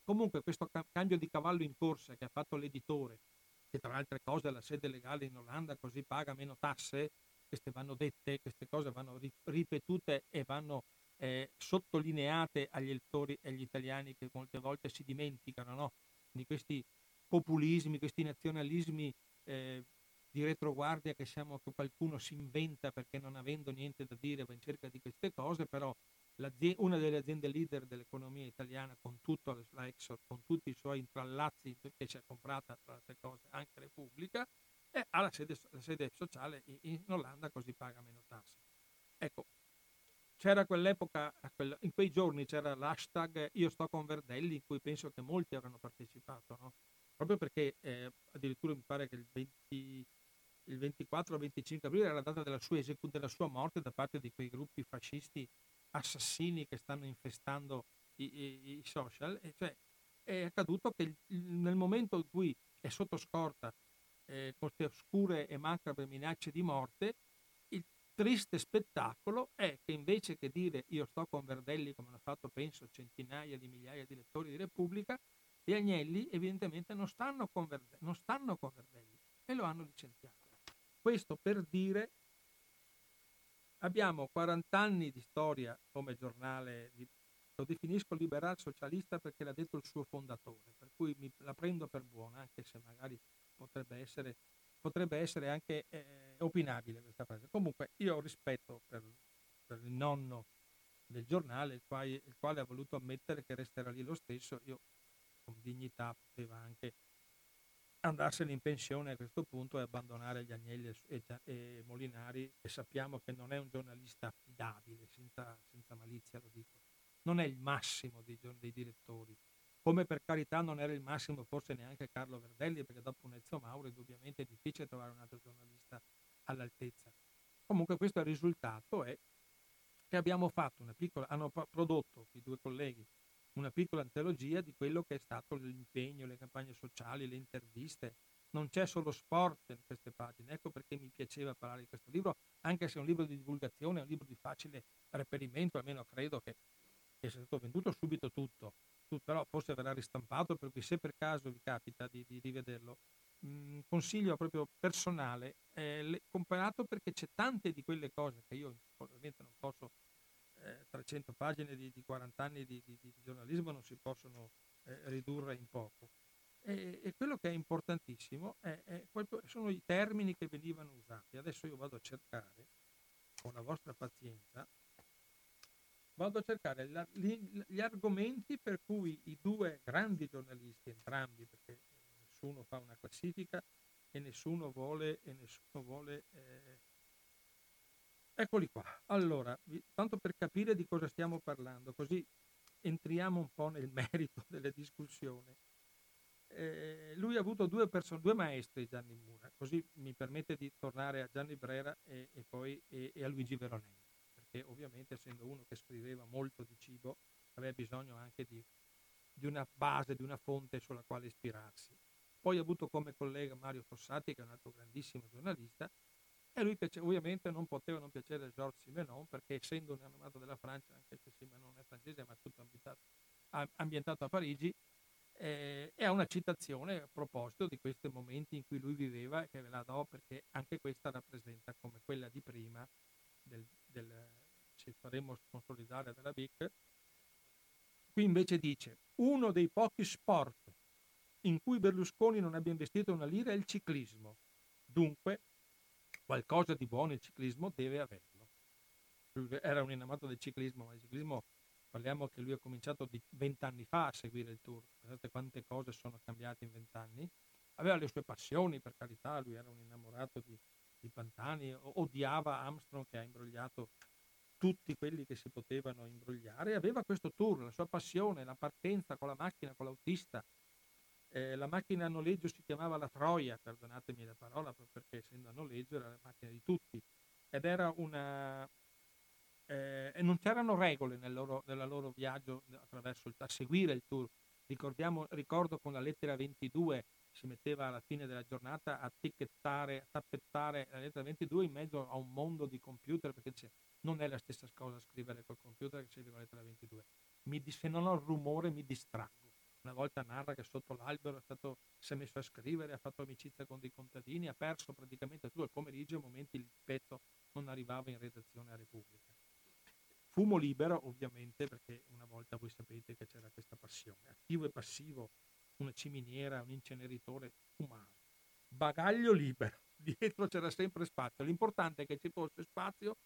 Comunque questo cambio di cavallo in corsa che ha fatto l'editore, che tra altre cose la sede legale in Olanda così paga meno tasse, queste vanno dette, queste cose vanno ripetute e vanno eh, sottolineate agli elettori e agli italiani che molte volte si dimenticano no? di questi populismi, questi nazionalismi eh, di retroguardia che, siamo, che qualcuno si inventa perché non avendo niente da dire va in cerca di queste cose, però una delle aziende leader dell'economia italiana con tutto la Exor, con tutti i suoi intrallazzi che si è comprata tra altre cose anche Repubblica, ha la sede, la sede sociale in Olanda così paga meno tasse. Ecco, c'era quell'epoca, in quei giorni c'era l'hashtag Io sto con Verdelli, in cui penso che molti avranno partecipato, no? proprio perché eh, addirittura mi pare che il, 20, il 24-25 aprile era la data della sua, esecu- della sua, morte da parte di quei gruppi fascisti assassini che stanno infestando i, i, i social. E cioè, è accaduto che nel momento in cui è sotto scorta eh, queste oscure e macabre minacce di morte, triste spettacolo è che invece che dire io sto con Verdelli come hanno fatto penso centinaia di migliaia di lettori di Repubblica, gli Agnelli evidentemente non stanno con Verdelli, non stanno con Verdelli e lo hanno licenziato. Questo per dire Abbiamo 40 anni di storia come giornale, lo definisco liberal socialista perché l'ha detto il suo fondatore, per cui la prendo per buona, anche se magari potrebbe essere, potrebbe essere anche eh, opinabile questa frase. Comunque io ho rispetto per, per il nonno del giornale, il quale, il quale, ha voluto ammettere che resterà lì lo stesso, io con dignità poteva anche andarsene in pensione a questo punto e abbandonare gli Agnelli e, e Molinari, che sappiamo che non è un giornalista affidabile, senza, senza malizia lo dico. Non è il massimo dei, dei, direttori, come per carità non era il massimo forse neanche Carlo Verdelli, perché dopo un Ezio Mauro indubbiamente è difficile trovare un altro giornalista all'altezza. Comunque questo risultato è che abbiamo fatto una piccola, hanno prodotto i due colleghi una piccola antologia di quello che è stato l'impegno, le campagne sociali, le interviste. Non c'è solo sport in queste pagine, ecco perché mi piaceva parlare di questo libro, anche se è un libro di divulgazione, è un libro di facile reperimento, almeno credo che, che sia stato venduto subito tutto, tutto però forse verrà ristampato, per cui se per caso vi capita di, di rivederlo, mh, mm, consiglio proprio personale, eh, comparato perché c'è tante di quelle cose che io ovviamente non posso eh, 300 pagine di, di 40 anni di, di, giornalismo non si possono eh, ridurre in poco. E, e, quello che è importantissimo è, è, sono i termini che venivano usati. Adesso io vado a cercare, con la vostra pazienza, vado a cercare la, gli, gli argomenti per cui i due grandi giornalisti, entrambi, perché nessuno fa una classifica e nessuno vuole, e nessuno vuole eh, Eccoli qua. Allora, tanto per capire di cosa stiamo parlando, così entriamo un po' nel merito della discussione. Eh, lui ha avuto due, person- due maestri, Gianni Mura, così mi permette di tornare a Gianni Brera e, e poi e, e a Luigi Veronelli, perché ovviamente essendo uno che scriveva molto di cibo, aveva bisogno anche di, di una base, di una fonte sulla quale ispirarsi. Poi ha avuto come collega Mario Fossati, che è un altro grandissimo giornalista, e lui piace, ovviamente non poteva non piacere Georges Simenon perché essendo un innamorato della Francia, anche se Simenon è francese ma è tutto ambientato, ambientato a Parigi, eh, è una citazione a proposito di questi momenti in cui lui viveva e che ve la do perché anche questa rappresenta come quella di prima del, del ci faremo consolidare dalla BIC. Qui invece dice uno dei pochi sport in cui Berlusconi non abbia investito una lira è il ciclismo. Dunque qualcosa di buono il ciclismo deve averlo. Era un innamorato del ciclismo, ma il ciclismo parliamo che lui ha cominciato vent'anni fa a seguire il tour. Pensate quante cose sono cambiate in vent'anni. Aveva le sue passioni, per carità, lui era un innamorato di, di Pantani, odiava Armstrong che ha imbrogliato tutti quelli che si potevano imbrogliare. Aveva questo tour, la sua passione, la partenza con la macchina, con l'autista, eh, la macchina a noleggio si chiamava la Troia, perdonatemi la parola, perché essendo a noleggio era la macchina di tutti. Ed era una... Eh, e non c'erano regole nel loro, loro viaggio attraverso il, a seguire il tour. Ricordiamo, ricordo con la lettera 22 si metteva alla fine della giornata a ticchettare, a tappettare la lettera 22 in mezzo a un mondo di computer perché dice, non è la stessa cosa scrivere col computer che scrivere con lettera 22. Mi, se non ho il rumore mi distraggo una volta narra che sotto l'albero stato, si è messo a scrivere, ha fatto amicizia con dei contadini, ha perso praticamente tutto il pomeriggio, a momenti il petto non arrivava in redazione a Repubblica. Fumo libero, ovviamente, perché una volta voi sapete che c'era questa passione. Attivo e passivo, una ciminiera, un inceneritore, fumare. Bagaglio libero, dietro c'era sempre spazio. L'importante è che ci fosse spazio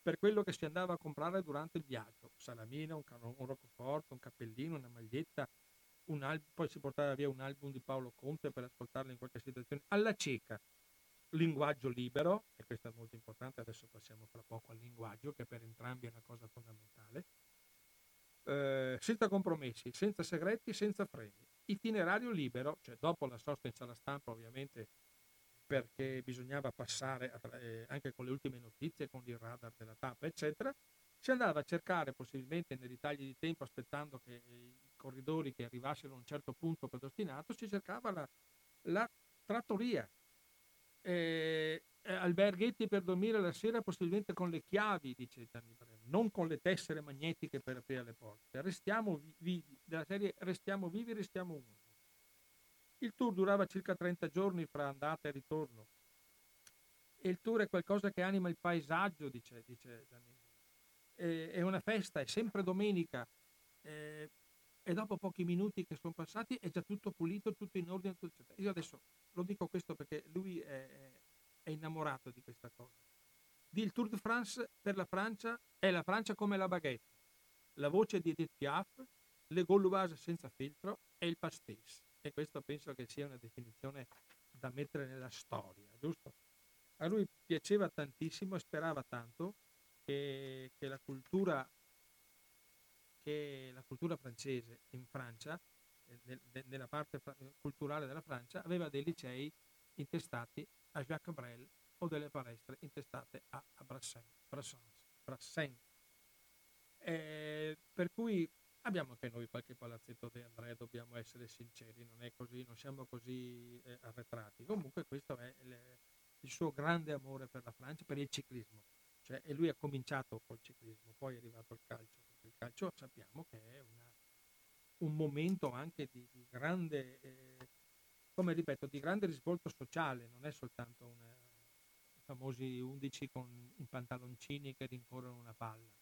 per quello che si andava a comprare durante il viaggio. Salamina, un, un roccoforte, un cappellino, una maglietta, un album, poi si portava via un album di Paolo Conte per ascoltarlo in qualche situazione, alla cieca, linguaggio libero, e questo è molto importante, adesso passiamo fra poco al linguaggio, che per entrambi è una cosa fondamentale, eh, senza compromessi, senza segreti, senza freni. Itinerario libero, cioè dopo la sosta in sala stampa ovviamente perché bisognava passare eh, anche con le ultime notizie, con il radar della tappa, eccetera, si andava a cercare possibilmente nei ritagli di tempo, aspettando che i corridori che arrivassero a un certo punto predestinato, si cercava la, la trattoria. Eh, alberghetti per dormire la sera possibilmente con le chiavi, dice Gianni Brera, non con le tessere magnetiche per aprire le porte. Restiamo vivi, della serie restiamo vivi, restiamo umili. Il tour durava circa 30 giorni fra andata e ritorno e il tour è qualcosa che anima il paesaggio, dice, dice Gianni. E, è una festa, è sempre domenica. Eh, e dopo pochi minuti che sono passati è già tutto pulito, tutto in ordine. Tutto, Io adesso lo dico questo perché lui è, è innamorato di questa cosa. Il Tour de France per la Francia è la Francia come la baguette, la voce di Edith Piaf, le gauloise senza filtro e il pastis. E questo penso che sia una definizione da mettere nella storia, giusto? A lui piaceva tantissimo e sperava tanto che, che, la, cultura, che la cultura francese in Francia, eh, nella parte culturale della Francia, aveva dei licei intestati a Jacques Brel o delle palestre intestate a, a Brassens. Brassens, Brassens. Eh, per cui abbiamo anche noi qualche palazzetto di Andrea, dobbiamo essere sinceri, non è così, non siamo così eh, arretrati. Comunque questo è le, il suo grande amore per la Francia, per il ciclismo. Cioè, e lui ha cominciato col ciclismo, poi è arrivato al calcio. Il calcio sappiamo che è una, un momento anche di, di grande, eh, come ripeto, di grande risvolto sociale, non è soltanto una, i famosi 11 con i pantaloncini che rincorrono una palla.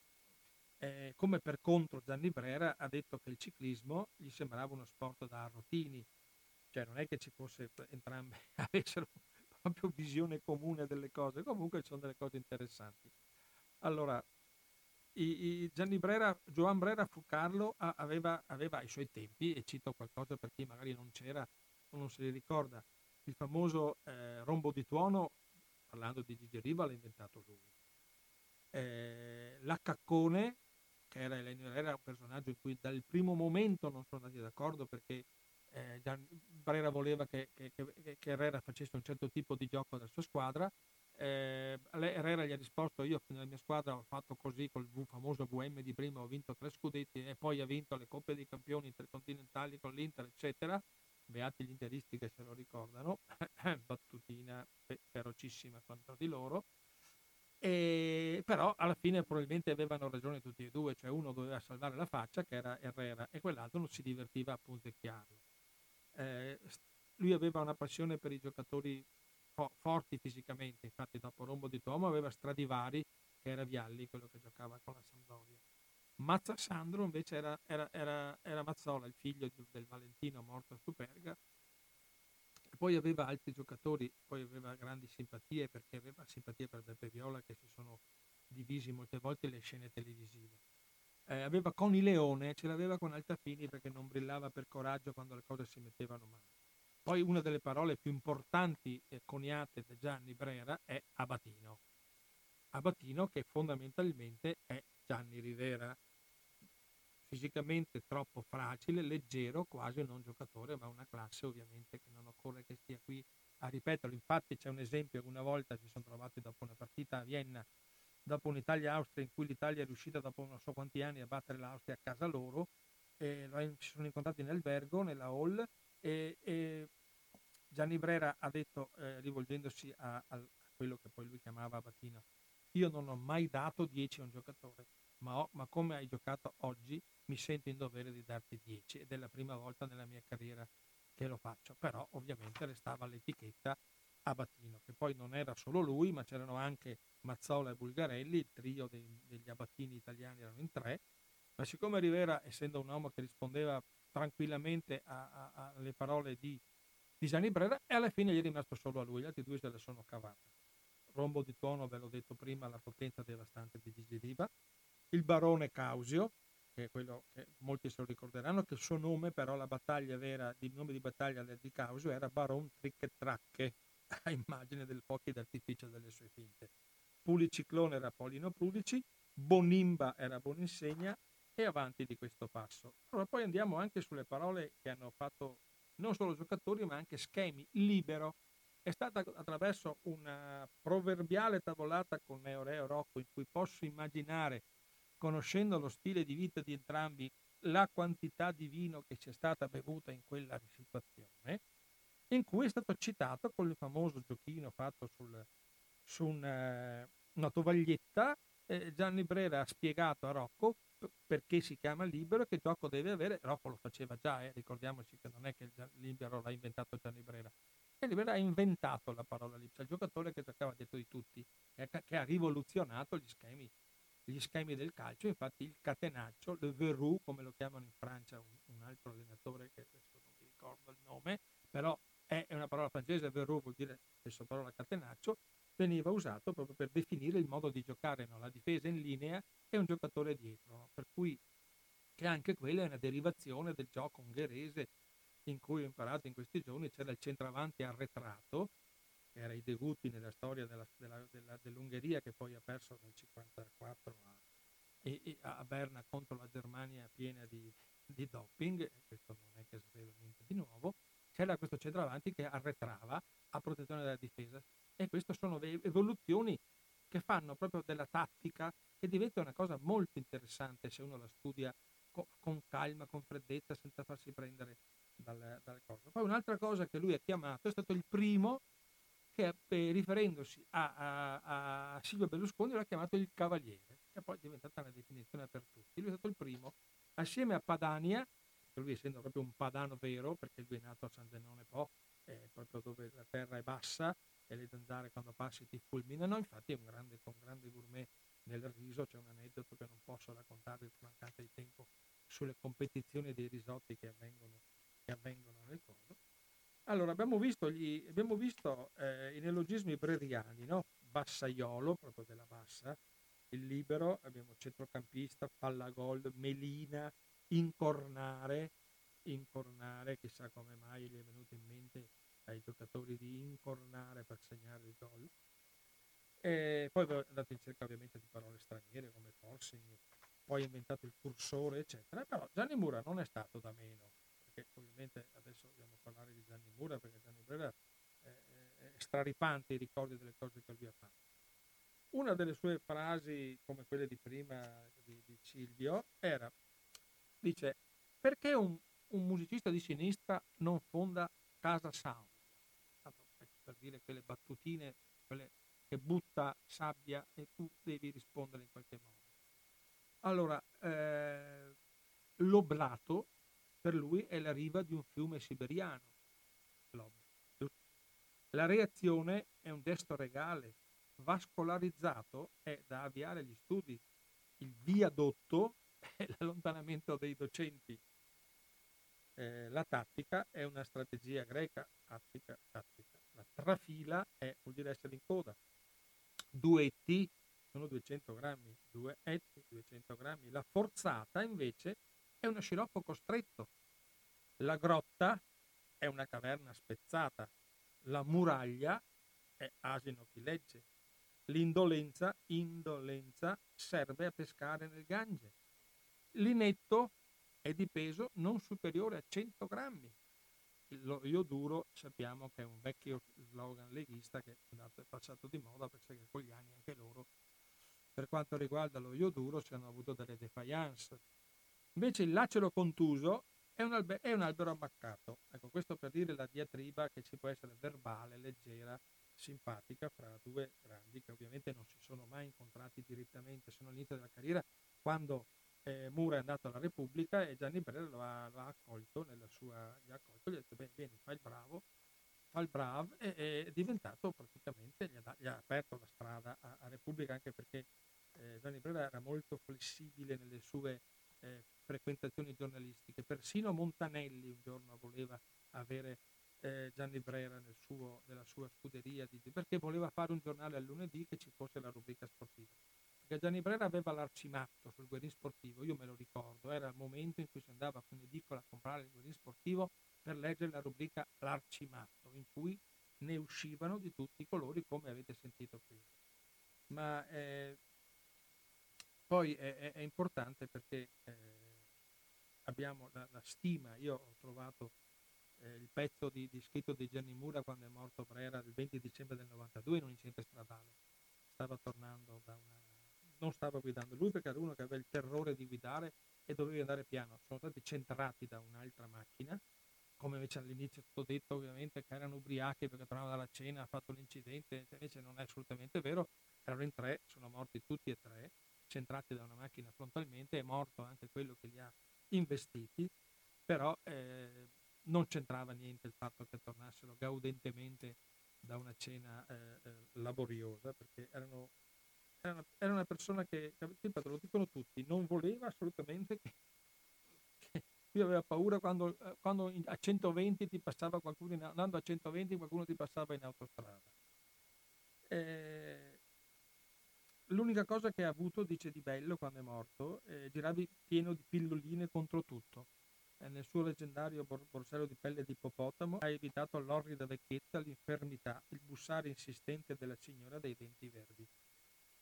Eh, come per contro Gianni Brera ha detto che il ciclismo gli sembrava uno sport da arrotini, cioè non è che ci fosse entrambi avessero proprio visione comune delle cose, comunque ci sono delle cose interessanti. Allora, i, i Gianni Brera, Giovan Brera Fucarlo aveva, aveva ai suoi tempi, e cito qualcosa per chi magari non c'era o non se li ricorda, il famoso eh, rombo di tuono, parlando di Gigi Riva, l'ha inventato lui. Eh, la Caccone, che era, era, un personaggio in cui dal primo momento non sono andati d'accordo perché eh, Brera voleva che, che, che, che, Herrera facesse un certo tipo di gioco della sua squadra. Eh, Herrera gli ha risposto: Io nella mia squadra ho fatto così col famoso VM di prima, ho vinto tre scudetti e poi ha vinto le Coppe dei Campioni intercontinentali con l'Inter, eccetera. Beati gli interisti che se lo ricordano, battutina ferocissima contro di loro. E, però alla fine probabilmente avevano ragione tutti e due, cioè uno doveva salvare la faccia che era Herrera e quell'altro non si divertiva a punzecchiarlo. Eh, lui aveva una passione per i giocatori fo- forti fisicamente, infatti dopo Rombo di Tomo aveva Stradivari che era Vialli, quello che giocava con la Sampdoria. Mazza Sandro invece era, era, era, era Mazzola, il figlio del Valentino morto a Superga, poi aveva altri giocatori, poi aveva grandi simpatie perché aveva simpatie per Beppe Viola che si sono divisi molte volte le scene televisive. Eh, aveva con i Leone, ce l'aveva con Altafini perché non brillava per coraggio quando le cose si mettevano male. Poi una delle parole più importanti coniate da Gianni Brera è Abatino. Abatino che fondamentalmente è Gianni Rivera, fisicamente troppo fragile, leggero, quasi non giocatore, ma una classe ovviamente che non occorre che stia qui a ripeterlo. Infatti c'è un esempio, una volta si sono trovati dopo una partita a Vienna, dopo un'Italia-Austria in cui l'Italia è riuscita dopo non so quanti anni a battere l'Austria a casa loro, e si sono incontrati in albergo, nella hall, e, e Gianni Brera ha detto, eh, rivolgendosi a, a, quello che poi lui chiamava Battino, io non ho mai dato 10 a un giocatore, ma, ho, ma come hai giocato oggi mi sento in dovere di darti 10 ed è la prima volta nella mia carriera che lo faccio, però ovviamente restava l'etichetta Abatino, che poi non era solo lui, ma c'erano anche Mazzola e Bulgarelli, il trio dei, degli Abatini italiani erano in tre, ma siccome Rivera, essendo un uomo che rispondeva tranquillamente alle parole di, di Gianni Brera, e alla fine gli è rimasto solo a lui, gli altri due se le sono cavate. Rombo di tuono, ve l'ho detto prima, la potenza devastante di Gigi Riva, il barone Causio, che quello che molti se lo ricorderanno, che il suo nome però, la battaglia vera, il nome di battaglia di Causio era Baron Tricche Tracche, a immagine del fuochi d'artificio delle sue finte. Puliciclone era Polino Pulici, Bonimba era Boninsegna e avanti di questo passo. Allora poi andiamo anche sulle parole che hanno fatto non solo giocatori ma anche schemi. Libero è stata attraverso una proverbiale tavolata con Neoreo Rocco in cui posso immaginare conoscendo lo stile di vita di entrambi, la quantità di vino che sia stata bevuta in quella situazione, in cui è stato citato con il famoso giochino fatto sul, su una, eh, una tovaglietta. Eh, Gianni Brera ha spiegato a Rocco perché si chiama libero e che gioco deve avere. Rocco lo faceva già, eh, ricordiamoci che non è che il libero l'ha inventato Gianni Brera. Gianni Brera ha inventato la parola lipsia, il giocatore che giocava dietro di tutti, che ha rivoluzionato gli schemi, gli schemi del calcio, infatti il catenaccio, le verrou, come lo chiamano in Francia un, un altro allenatore che adesso non mi ricordo il nome, però è una parola francese, verrou vuol dire stesso parola catenaccio, veniva usato proprio per definire il modo di giocare, no? la difesa in linea e un giocatore dietro, no? per cui che anche quella è una derivazione del gioco ungherese in cui ho imparato in questi giorni, c'era il centravanti arretrato, era i debutti nella storia della, della, della, dell'Ungheria che poi ha perso nel 1954 a, a, Berna contro la Germania piena di, di doping, questo non è che sapevo niente di nuovo, c'era questo centravanti che arretrava a protezione della difesa e queste sono evoluzioni che fanno proprio della tattica che diventa una cosa molto interessante se uno la studia co- con calma, con freddezza, senza farsi prendere dalle, dalle cose. Poi un'altra cosa che lui ha chiamato è stato il primo che eh, riferendosi a, a, a, Silvio Berlusconi l'ha chiamato il cavaliere, che poi è diventata una definizione per tutti. Lui è stato il primo, assieme a Padania, lui essendo proprio un padano vero, perché lui è nato a San Zenone Po, eh, proprio dove la terra è bassa e le zanzare quando passi ti fulminano, infatti è un grande, un grande gourmet nel riso, c'è un aneddoto che non posso raccontare per mancanza di tempo sulle competizioni dei risotti che avvengono, che avvengono nel coso. Allora, abbiamo visto, gli, abbiamo visto eh, i neologismi breriani, no? Bassaiolo, proprio della bassa, il libero, abbiamo centrocampista, palla gol, melina, incornare, incornare, chissà come mai gli è venuto in mente ai giocatori di incornare per segnare il gol. E poi è andato in cerca ovviamente di parole straniere come forcing, poi ha inventato il cursore, eccetera. Però Gianni Mura non è stato da meno, perché ovviamente adesso dobbiamo parlare di Gianni Mura, perché Gianni Mura è, è straripante i ricordi delle cose che lui ha fatto. Una delle sue frasi, come quelle di prima di, di Silvio, era, dice, perché un, un musicista di sinistra non fonda Casa Sound? Per dire quelle battutine, quelle che butta sabbia e tu devi rispondere in qualche modo. Allora, eh, l'oblato per lui è la riva di un fiume siberiano. La reazione è un gesto regale, vascolarizzato è da avviare gli studi. Il viadotto è l'allontanamento dei docenti. Eh, la tattica è una strategia greca, tattica, tattica. La trafila è, vuol dire essere in coda. Duetti sono 200 grammi, due etti, 200 grammi. La forzata invece è uno sciroppo costretto. La grotta è una caverna spezzata. La muraglia è asino chi legge. L'indolenza, indolenza, serve a pescare nel Gange. L'inetto è di peso non superiore a 100 grammi. Lo duro sappiamo che è un vecchio slogan leghista che è passato di moda perché con gli anni anche loro per quanto riguarda lo ioduro si hanno avuto delle defiance. Invece il lacero contuso è un, albe- è un albero ammaccato. Ecco, questo per dire la diatriba che ci può essere verbale, leggera, simpatica fra due grandi che ovviamente non si sono mai incontrati direttamente, sono all'inizio della carriera quando eh, Mura è andato alla Repubblica e Gianni Brera lo ha, lo ha accolto sua, gli ha accolto, gli ha detto bene, bene fai il bravo, fa il bravo e è diventato praticamente, gli ha, gli ha aperto la strada a, a Repubblica anche perché eh, Gianni Brera era molto flessibile nelle sue eh, frequentazioni giornalistiche. Persino Montanelli un giorno voleva avere eh, Gianni Brera nel suo, nella sua scuderia perché voleva fare un giornale al lunedì che ci fosse la rubrica sportiva. Perché Gianni Brera aveva l'arcimatto sul guerin sportivo, io me lo ricordo, era il momento in cui si andava in edicola a comprare il guerin sportivo per leggere la rubrica L'arcimatto, in cui ne uscivano di tutti i colori come avete sentito prima. Ma eh, poi è, è, è importante perché eh, abbiamo la, la, stima, io ho trovato eh, il pezzo di, di, scritto di Gianni Mura quando è morto Brera il 20 dicembre del 92 in un incidente stradale. Stava tornando da una... non stava guidando lui perché era uno che aveva il terrore di guidare e doveva andare piano. Sono stati centrati da un'altra macchina, come invece all'inizio è stato detto ovviamente che erano ubriachi perché tornavano dalla cena, ha fatto l'incidente, invece non è assolutamente vero, erano in tre, sono morti tutti e tre centrati da una macchina frontalmente, è morto anche quello che li ha investiti, però eh, non c'entrava niente il fatto che tornassero gaudentemente da una cena eh, eh, laboriosa, perché erano, era, una, era, una, persona che, ripeto, lo dicono tutti, non voleva assolutamente che, che lui aveva paura quando, eh, quando, a 120 ti passava qualcuno, in, andando a 120 qualcuno ti passava in autostrada. Eh, l'unica cosa che ha avuto, dice di bello quando è morto, eh, giravi pieno di pilloline contro tutto eh, nel suo leggendario bor- borsello di pelle di ippopotamo, ha evitato l'orrida vecchiezza, l'infermità, il bussare insistente della signora dei denti verdi.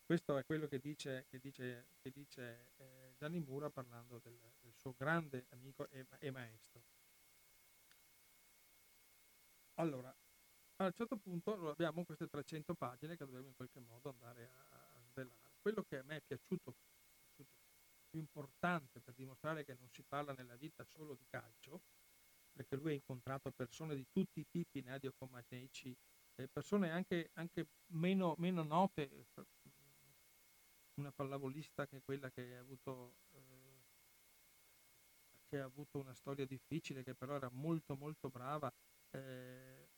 Questo è quello che dice, che dice, che dice eh, Gianni Mura parlando del, del, suo grande amico e, e, maestro. Allora, a un certo punto abbiamo queste 300 pagine che dobbiamo in qualche modo andare a. Quello che a me è piaciuto più importante per dimostrare che non si parla nella vita solo di calcio, perché lui ha incontrato persone di tutti i tipi, Nadio Comaneci, persone anche, anche meno, meno, note, una pallavolista che è quella che ha avuto... Eh, che ha avuto una storia difficile, che però era molto molto brava, eh,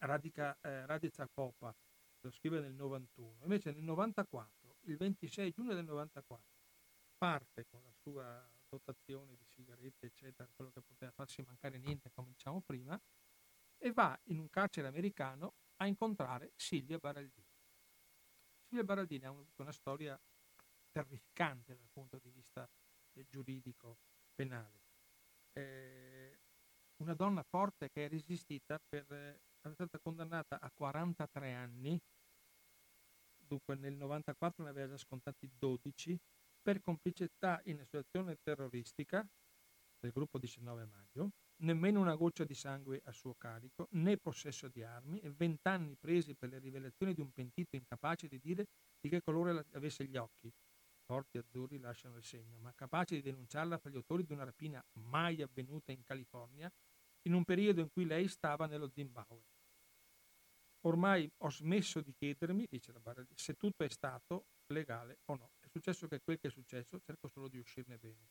Radica, eh, Radica Coppa, lo scrive nel 91. Invece nel 94, il 26 giugno del 94, parte con la sua dotazione di sigarette, eccetera, quello che poteva farsi mancare niente, come diciamo prima, e va in un carcere americano a incontrare Silvia Baraldini. Silvia Baraldini ha avuto una storia terrificante dal punto di vista eh, giuridico penale. Eh, una donna forte che è resistita per, è stata condannata a 43 anni, dunque nel 94 ne aveva già scontati 12, per complicità in associazione terroristica del gruppo 19 maggio, nemmeno una goccia di sangue a suo carico, né possesso di armi e vent'anni presi per le rivelazioni di un pentito incapace di dire di che colore avesse gli occhi. Forti azzurri lasciano il segno, ma capace di denunciarla per gli autori di una rapina mai avvenuta in California, in un periodo in cui lei stava nello Zimbabwe. Ormai ho smesso di chiedermi, dice la Barra, se tutto è stato legale o no successo che quel che è successo, cerco solo di uscirne bene.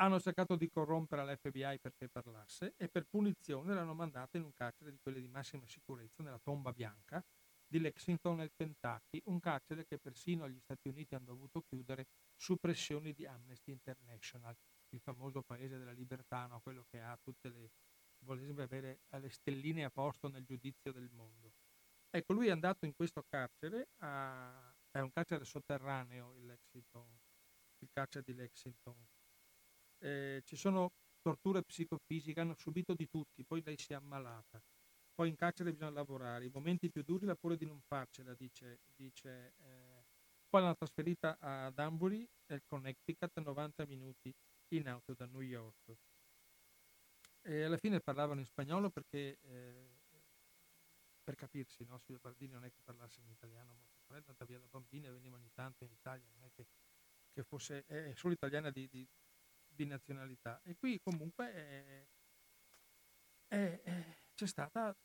Hanno cercato di corrompere l'FBI perché parlasse e per punizione l'hanno mandata in un carcere di quelle di massima sicurezza, nella tomba bianca di Lexington nel Kentucky, un carcere che persino gli Stati Uniti hanno dovuto chiudere su pressioni di Amnesty International, il famoso paese della libertà, no? quello che ha tutte le, vuole avere le stelline a posto nel giudizio del mondo. Ecco, lui è andato in questo carcere a, è un carcere sotterraneo il Lexington, il carcere di Lexington. Eh, ci sono torture psicofisiche, hanno subito di tutti, poi lei si è ammalata. Poi in carcere bisogna lavorare, i momenti più duri la paura di non farcela, dice. dice eh. Poi l'hanno trasferita a Danbury, nel Connecticut, 90 minuti in auto da New York. E alla fine parlavano in spagnolo perché, eh, per capirsi, no? Silvia Bardini non è che parlasse in italiano molto è andata via da bambina e veniva ogni tanto in Italia, non è che, che fosse è solo italiana di, di, di, nazionalità. E qui comunque è, è, è, c'è stata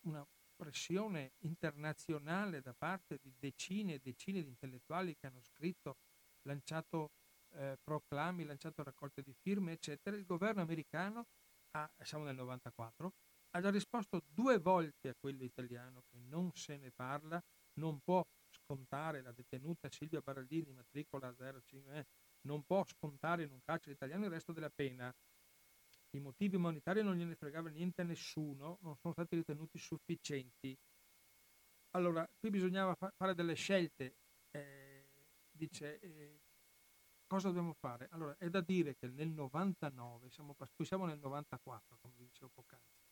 una pressione internazionale da parte di decine e decine di intellettuali che hanno scritto, lanciato eh, proclami, lanciato raccolte di firme, eccetera. Il governo americano, ha, siamo nel 94, ha già risposto due volte a quello italiano che non se ne parla non può scontare la detenuta Silvia Baraldini, matricola 05, eh, non può scontare in un carcere italiano il resto della pena. I motivi umanitari non gliene fregava niente a nessuno, non sono stati ritenuti sufficienti. Allora, qui bisognava fa- fare delle scelte. Eh, dice, eh, cosa dobbiamo fare? Allora, è da dire che nel 99, siamo, qui siamo nel 94, come vi dicevo poc'anzi,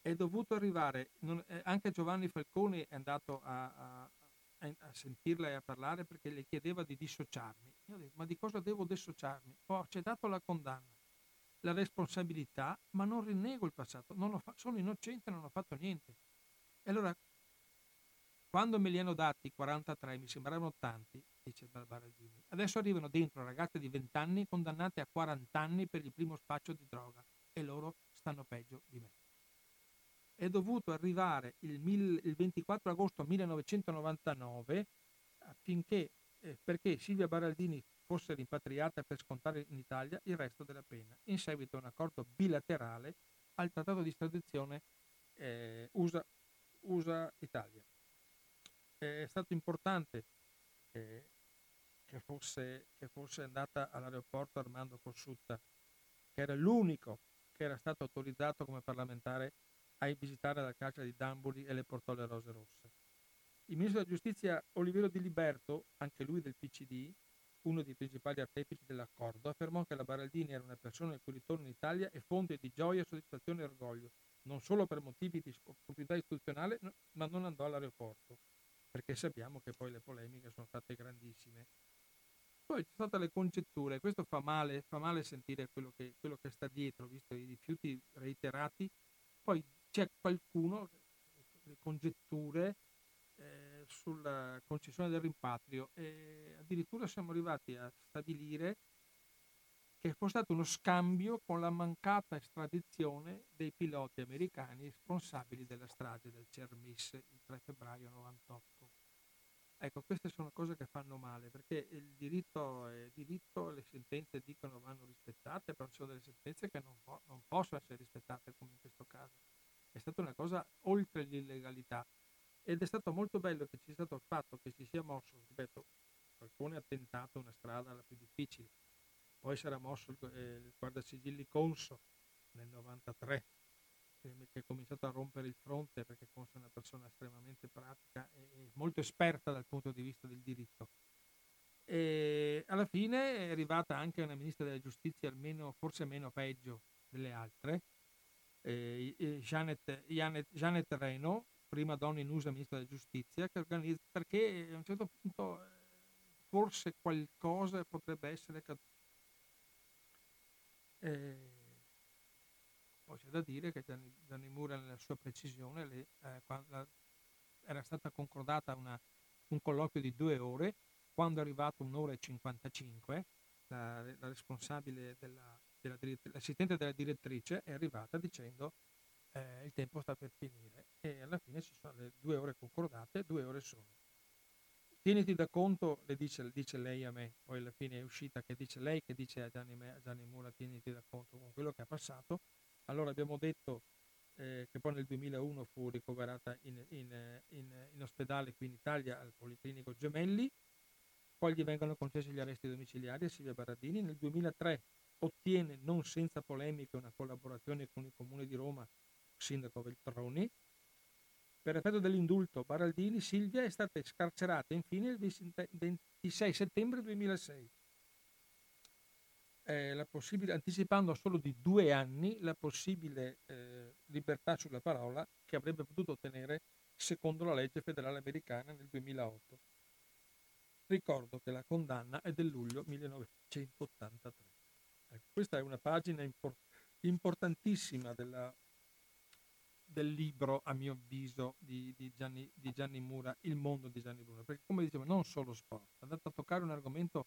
è dovuto arrivare, non, eh, anche Giovanni Falcone è andato a, a, a, sentirla e a parlare perché le chiedeva di dissociarmi. Io ho detto, ma di cosa devo dissociarmi? Ho accettato la condanna, la responsabilità, ma non rinnego il passato, fa- sono innocente, non ho fatto niente. E allora, quando me li hanno dati 43, mi sembravano tanti, dice Barbaradini, adesso arrivano dentro ragazze di 20 anni condannate a 40 anni per il primo spaccio di droga e loro stanno peggio di me. È dovuto arrivare il, mil, il 24 agosto 1999 affinché, eh, perché Silvia Baraldini fosse rimpatriata per scontare in Italia il resto della pena, in seguito a un accordo bilaterale al trattato di estradizione eh, USA, È stato importante eh, che, fosse, che fosse andata all'aeroporto Armando Cossutta, che era l'unico che era stato autorizzato come parlamentare a visitare la carcere di Damboli e le portò le rose rosse. Il ministro della giustizia Olivero Di Liberto, anche lui del PCD, uno dei principali artefici dell'accordo, affermò che la Baraldini era una persona il cui ritorno in Italia è fonte di gioia, soddisfazione e orgoglio, non solo per motivi di opportunità istituzionale, ma non andò all'aeroporto, perché sappiamo che poi le polemiche sono state grandissime. Poi ci sono state le congetture, questo fa male, fa male sentire quello che, quello che sta dietro, visto i rifiuti reiterati, poi c'è qualcuno, le congetture, eh, sulla concessione del rimpatrio e addirittura siamo arrivati a stabilire che fosse stato uno scambio con la mancata estradizione dei piloti americani responsabili della strage del CERMIS il 3 febbraio 98. Ecco, queste sono cose che fanno male perché il diritto è diritto, le sentenze dicono vanno rispettate, però ci sono delle sentenze che non, po- non possono essere rispettate come in questo caso. È stata una cosa oltre l'illegalità. Ed è stato molto bello che ci sia stato il fatto che si sia mosso, ripeto, qualcuno ha tentato una strada la più difficile, poi sarà mosso il, eh, il guardasigilli Conso nel 93, che è cominciato a rompere il fronte perché Conso è una persona estremamente pratica e molto esperta dal punto di vista del diritto. E alla fine è arrivata anche una ministra della giustizia, almeno forse meno peggio delle altre, eh, Janet, Janet, Reno, prima donna in USA ministra della giustizia, perché a un certo punto eh, forse qualcosa potrebbe essere caduto. Poi c'è da dire che Gianni, Gianni Mura nella sua precisione le, eh, la, era stata concordata una, un colloquio di due ore, quando è arrivato un'ora e 55, la, la responsabile della, della l'assistente della direttrice è arrivata dicendo eh, il tempo sta per finire e alla fine ci sono le due ore concordate, due ore sono. Tieniti da conto, le dice, dice, lei a me, poi alla fine è uscita che dice lei, che dice a Gianni, a Gianni Mura, tieniti da conto con quello che ha passato. Allora abbiamo detto eh, che poi nel 2001 fu ricoverata in, in, in, in, ospedale qui in Italia al Policlinico Gemelli, poi gli vengono concessi gli arresti domiciliari a Silvia Barradini, nel 2003 ottiene non senza polemiche una collaborazione con il Comune di Roma sindaco Veltroni. Per effetto dell'indulto Baraldini, Silvia è stata scarcerata infine il 26 settembre 2006, eh, anticipando solo di due anni la possibile eh, libertà sulla parola che avrebbe potuto ottenere secondo la legge federale americana nel 2008. Ricordo che la condanna è del luglio 1983. Ecco, questa è una pagina impor- importantissima della del libro, a mio avviso, di, di, Gianni, di, Gianni, Mura, Il mondo di Gianni Bruno, perché come dicevo, non solo sport, è andato a toccare un argomento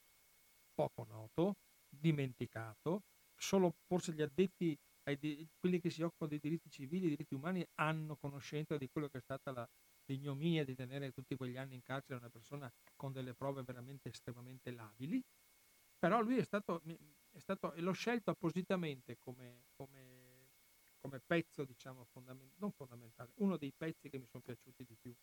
poco noto, dimenticato, solo forse gli addetti, ai, quelli che si occupano dei diritti civili, dei diritti umani, hanno conoscenza di quello che è stata la, l'ignominia di tenere tutti quegli anni in carcere una persona con delle prove veramente estremamente labili, però lui è stato, è stato e l'ho scelto appositamente come, come come pezzo, diciamo, fondament- non fondamentale, uno dei pezzi che mi sono piaciuti di più.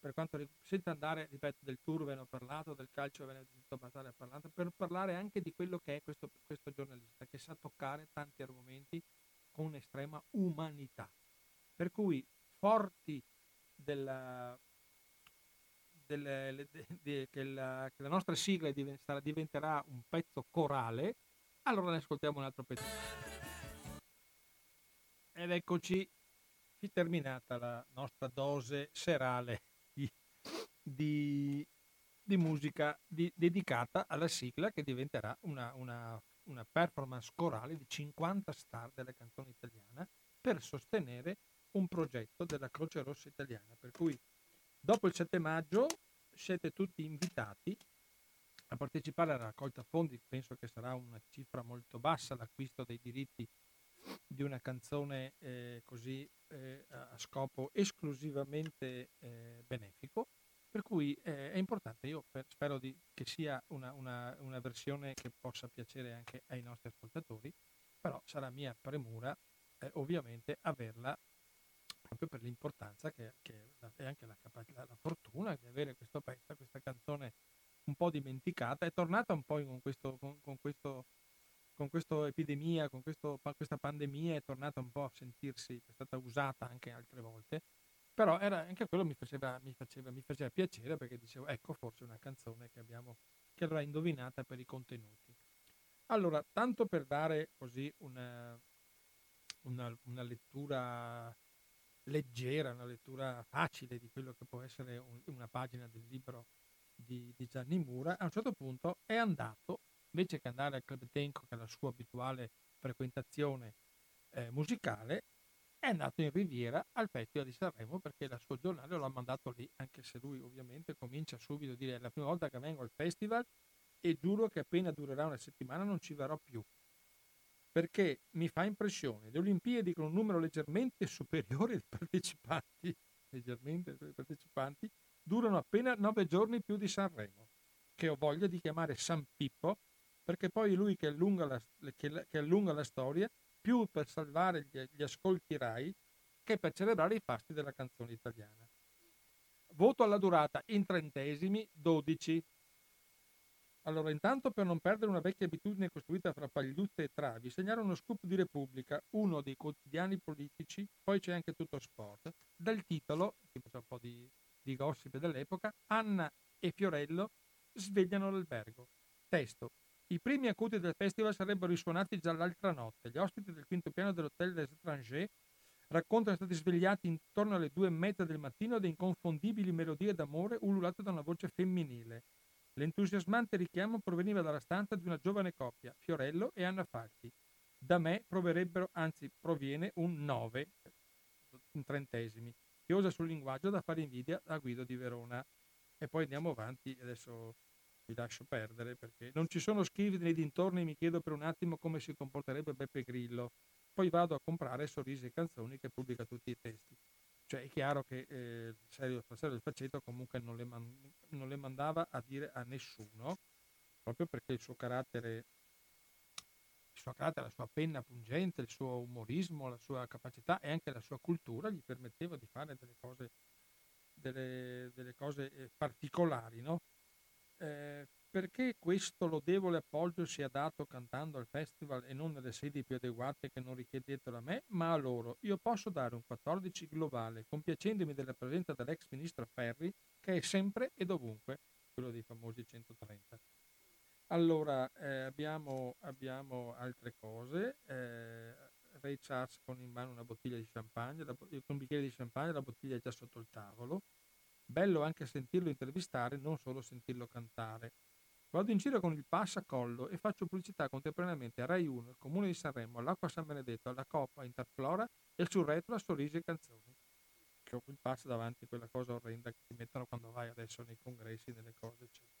Per quanto riguarda, senza andare, ripeto, del tour ve ne ho parlato, del calcio ve ne ho parlato, per parlare anche di quello che è questo, questo giornalista, che sa toccare tanti argomenti con estrema umanità. Per cui, forti della, delle, le, de, che, la, che, la, nostra sigla diventerà un pezzo corale, allora ne ascoltiamo un altro pezzo. Ed eccoci, è terminata la nostra dose serale di, di, musica di, dedicata alla sigla che diventerà una, una, una performance corale di 50 star della canzone italiana per sostenere un progetto della Croce Rossa Italiana. Per cui dopo il 7 maggio siete tutti invitati a partecipare alla raccolta fondi, penso che sarà una cifra molto bassa l'acquisto dei diritti di una canzone eh, così eh, a scopo esclusivamente eh, benefico Per cui eh, è importante, io per, spero di, che sia una, una, una, versione che possa piacere anche ai nostri ascoltatori, però sarà mia premura eh, ovviamente averla proprio per l'importanza che, che è anche la, la, la, fortuna di avere questo pezzo, questa canzone un po' dimenticata, è tornata un po' con questo, con, con questo con questa epidemia, con questo, questa pandemia è tornata un po' a sentirsi, è stata usata anche altre volte, però era, anche quello mi faceva, mi, faceva, mi faceva, piacere perché dicevo, ecco forse una canzone che abbiamo, che avrà indovinata per i contenuti. Allora, tanto per dare così una, una, una lettura leggera, una lettura facile di quello che può essere un, una pagina del libro di, di, Gianni Mura, a un certo punto è andato, invece che andare al Club Tenco, che è la sua abituale frequentazione eh, musicale, è andato in Riviera al Festival di Sanremo perché il suo giornale l'ha mandato lì, anche se lui ovviamente comincia subito a dire è la prima volta che vengo al festival e giuro che appena durerà una settimana non ci verrò più. Perché mi fa impressione, le Olimpiadi con un numero leggermente superiore di partecipanti, leggermente partecipanti, durano appena nove giorni più di Sanremo, che ho voglia di chiamare San Pippo, perché poi lui che allunga la, che, che allunga la storia più per salvare gli, ascolti RAI che per celebrare i fasti della canzone italiana. Voto alla durata in trentesimi 12. Allora, intanto per non perdere una vecchia abitudine costruita fra pagliuzze e travi, segnare uno scoop di Repubblica, uno dei quotidiani politici, poi c'è anche tutto sport, dal titolo, che faccio un po' di, di gossip dell'epoca, Anna e Fiorello svegliano l'albergo. Testo, i primi acuti del festival sarebbero risuonati già l'altra notte. Gli ospiti del quinto piano dell'Hotel des Étrangers raccontano di essere svegliati intorno alle due e mezza del mattino da inconfondibili melodie d'amore ululate da una voce femminile. L'entusiasmante richiamo proveniva dalla stanza di una giovane coppia, Fiorello e Anna Falchi. Da me proverebbero, anzi proviene un 9 in trentesimi, che usa sul linguaggio da fare invidia a Guido di Verona. E poi andiamo avanti, adesso vi lascio perdere perché non ci sono scrivi nei dintorni e mi chiedo per un attimo come si comporterebbe Beppe Grillo. Poi vado a comprare Sorrisi e Canzoni che pubblica tutti i testi. Cioè è chiaro che eh, Serio Fratello Faceto comunque non le, man- non le mandava a dire a nessuno, proprio perché il suo carattere suo carattere, la sua penna pungente, il suo umorismo, la sua capacità e anche la sua cultura gli permetteva di fare delle cose, delle, delle cose eh, particolari, no? Eh, perché questo lodevole appoggio sia dato cantando al festival e non nelle sedi più adeguate che non richiedetelo a me, ma a loro. Io posso dare un 14 globale, compiacendomi della presenza dell'ex ministro Ferri, che è sempre e dovunque quello dei famosi 130. Allora, eh, abbiamo, abbiamo, altre cose. Eh, Ray Charles con in mano una bottiglia di champagne, la, con un bicchiere di champagne, la bottiglia è già sotto il tavolo. Bello anche sentirlo intervistare, non solo sentirlo cantare. Vado in giro con il passacollo e faccio pubblicità contemporaneamente a Rai 1, il Comune di Sanremo, all'Acqua San Benedetto, alla Coppa, Interflora e sul retro a Sorrisi e Canzoni. Che ho il pass davanti quella cosa orrenda che ti mettono quando vai adesso nei congressi, nelle cose, eccetera.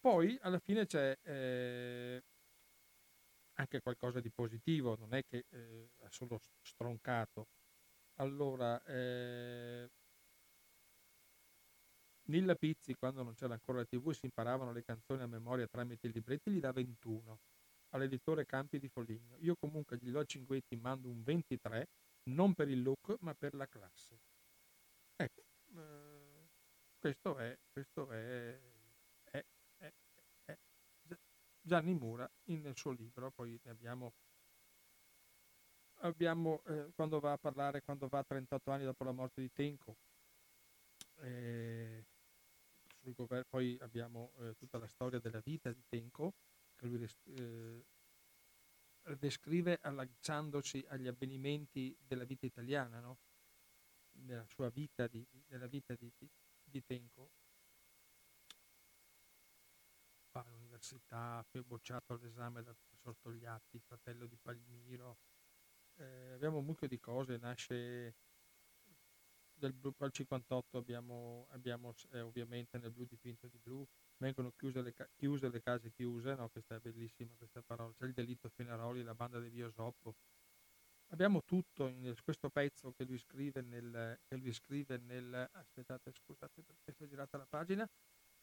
Poi alla fine c'è eh, anche qualcosa di positivo, non è che eh, è solo stroncato. Allora, eh, Nilla Pizzi, quando non c'era ancora la tv, si imparavano le canzoni a memoria tramite i libretti, gli dà 21 all'editore Campi di Foligno. Io comunque gli do 5 mando un 23, non per il look, ma per la classe. Ecco, eh, questo è, questo è, è, è, è, Gianni Mura nel suo libro, poi ne abbiamo, abbiamo eh, quando va a parlare, quando va a 38 anni dopo la morte di Tenco, eh, sul governo, poi abbiamo eh, tutta la storia della vita di Tenco, che lui eh, descrive allacciandosi agli avvenimenti della vita italiana, no? della sua vita, di, della vita di, di, Tenco. Va all'università, poi bocciato all'esame dal professor Togliatti, fratello di Palmiro. Eh, abbiamo un mucchio di cose, nasce del blu al 58 abbiamo, abbiamo eh, ovviamente nel blu dipinto di blu, vengono chiuse le, chiuse le case chiuse, no? questa è bellissima questa parola, c'è il delitto Fenaroli, la banda di Biosoppo, abbiamo tutto in questo pezzo che lui scrive nel, che lui scrive nel aspettate scusate perché si è girata la pagina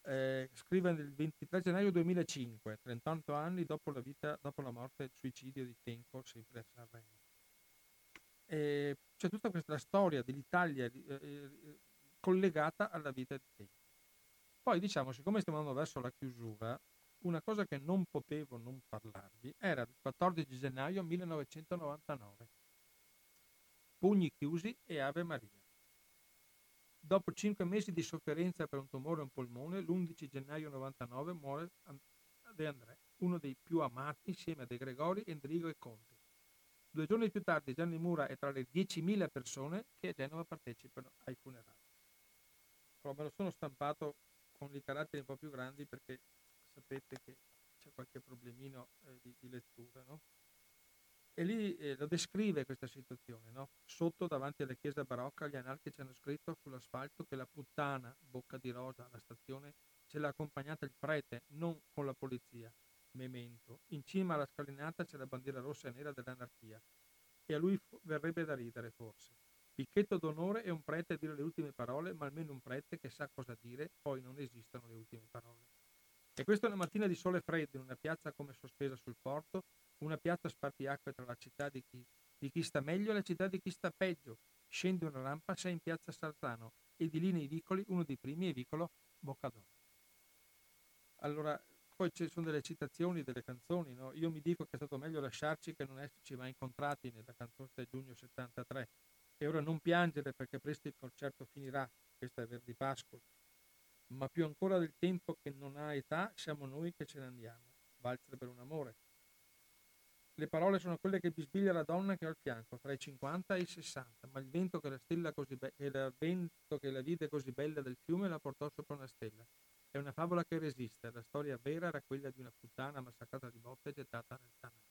eh, scrive nel 23 gennaio 2005 38 anni dopo la, vita, dopo la morte e il suicidio di Tenco sempre a Sanremo eh, c'è tutta questa storia dell'Italia eh, eh, collegata alla vita di Tenco poi diciamo siccome stiamo andando verso la chiusura una cosa che non potevo non parlarvi era il 14 gennaio 1999. Pugni chiusi e Ave Maria. Dopo cinque mesi di sofferenza per un tumore a un polmone, l'11 gennaio 99 muore De André, uno dei più amati insieme a De Gregori, Endrigo e Conte. Due giorni più tardi Gianni Mura è tra le 10.000 persone che a Genova partecipano ai funerali. Però me lo sono stampato con i caratteri un po' più grandi perché sapete che c'è qualche problemino eh, di, di, lettura, no? E lì eh, lo descrive questa situazione, no? Sotto, davanti alla chiesa barocca, gli anarchici hanno scritto sull'asfalto che la puttana, bocca di rosa, alla stazione, ce l'ha accompagnata il prete, non con la polizia. Memento. In cima alla scalinata c'è la bandiera rossa e nera dell'anarchia. E a lui verrebbe da ridere, forse. Picchetto d'onore è un prete a dire le ultime parole, ma almeno un prete che sa cosa dire, poi non esistono le ultime parole. E questa è una mattina di sole freddo in una piazza come sospesa sul porto, una piazza spartiacque tra la città di chi, di chi sta meglio e la città di chi sta peggio. Scendi una rampa, sei in piazza Sarzano e di lì nei vicoli, uno dei primi è vicolo Boccadoro. Allora, poi ci sono delle citazioni delle canzoni, no? Io mi dico che è stato meglio lasciarci che non esserci mai incontrati nella canzone del giugno 73. E ora non piangere perché presto il concerto finirà, questa è Verdi Pascoli ma più ancora del tempo che non ha età siamo noi che ce ne andiamo. Valzer per un amore. Le parole sono quelle che bisbiglia la donna che ho al fianco, tra i 50 e i 60, ma il vento che la, be- il vento che la vide così bella del fiume la portò sopra una stella. È una favola che resiste, la storia vera era quella di una puttana massacrata di botte e gettata nel canale.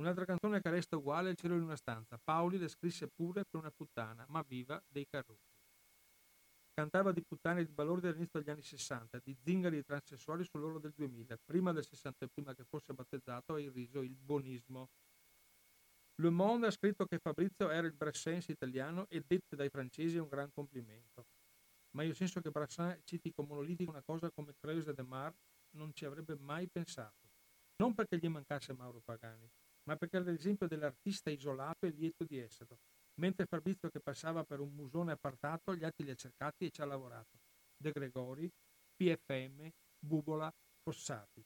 Un'altra canzone che resta uguale è Il cielo in una stanza. Paoli le scrisse pure per una puttana, ma viva dei carruti. Cantava di puttane e di balordi dall'inizio degli anni 60, di zingari e transessuali sull'oro del 2000, prima del 60 prima che fosse battezzato e irriso il bonismo. Le Monde ha scritto che Fabrizio era il Brassens italiano e dette dai francesi un gran complimento. Ma io penso che Brassin citi come monolitico una cosa come Creuse de Mar non ci avrebbe mai pensato. Non perché gli mancasse Mauro Pagani, ma perché era l'esempio dell'artista isolato e lieto di esserlo, mentre Fabrizio che passava per un musone appartato, gli altri li ha cercati e ci ha lavorato. De Gregori, PFM, Bubola, Fossati.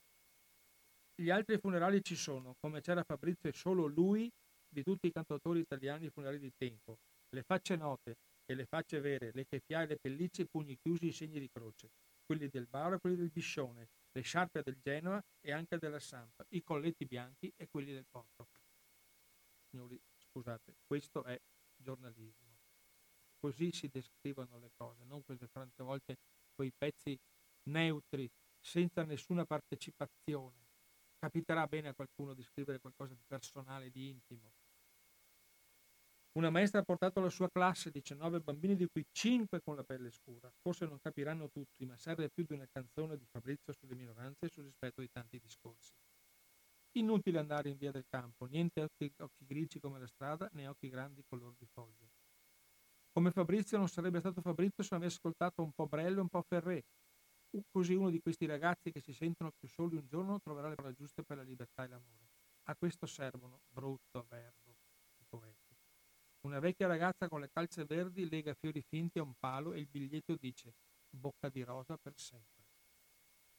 Gli altri funerali ci sono, come c'era Fabrizio e solo lui di tutti i cantautori italiani funerali di tempo. Le facce note e le facce vere, le cheffiaie, le pellicce, i pugni chiusi, i segni di croce. Quelli del Baro e quelli del Biscione, le sciarpe del Genoa e anche della Sampa, i colletti bianchi e quelli del Porto. Signori, scusate, questo è giornalismo. Così si descrivono le cose, non queste tante volte quei pezzi neutri, senza nessuna partecipazione. Capiterà bene a qualcuno di scrivere qualcosa di personale, di intimo. Una maestra ha portato alla sua classe 19 bambini, di cui 5 con la pelle scura. Forse non capiranno tutti, ma serve più di una canzone di Fabrizio sulle minoranze e sul rispetto di tanti discorsi. Inutile andare in via del campo, niente occhi, occhi grigi come la strada, né occhi grandi color di foglie. Come Fabrizio non sarebbe stato Fabrizio se non avesse ascoltato un po' Brello e un po' Ferré. Così uno di questi ragazzi che si sentono più soli un giorno troverà le parole giuste per la libertà e l'amore. A questo servono, brutto verbo. Una vecchia ragazza con le calze verdi lega fiori finti a un palo e il biglietto dice bocca di rosa per sempre.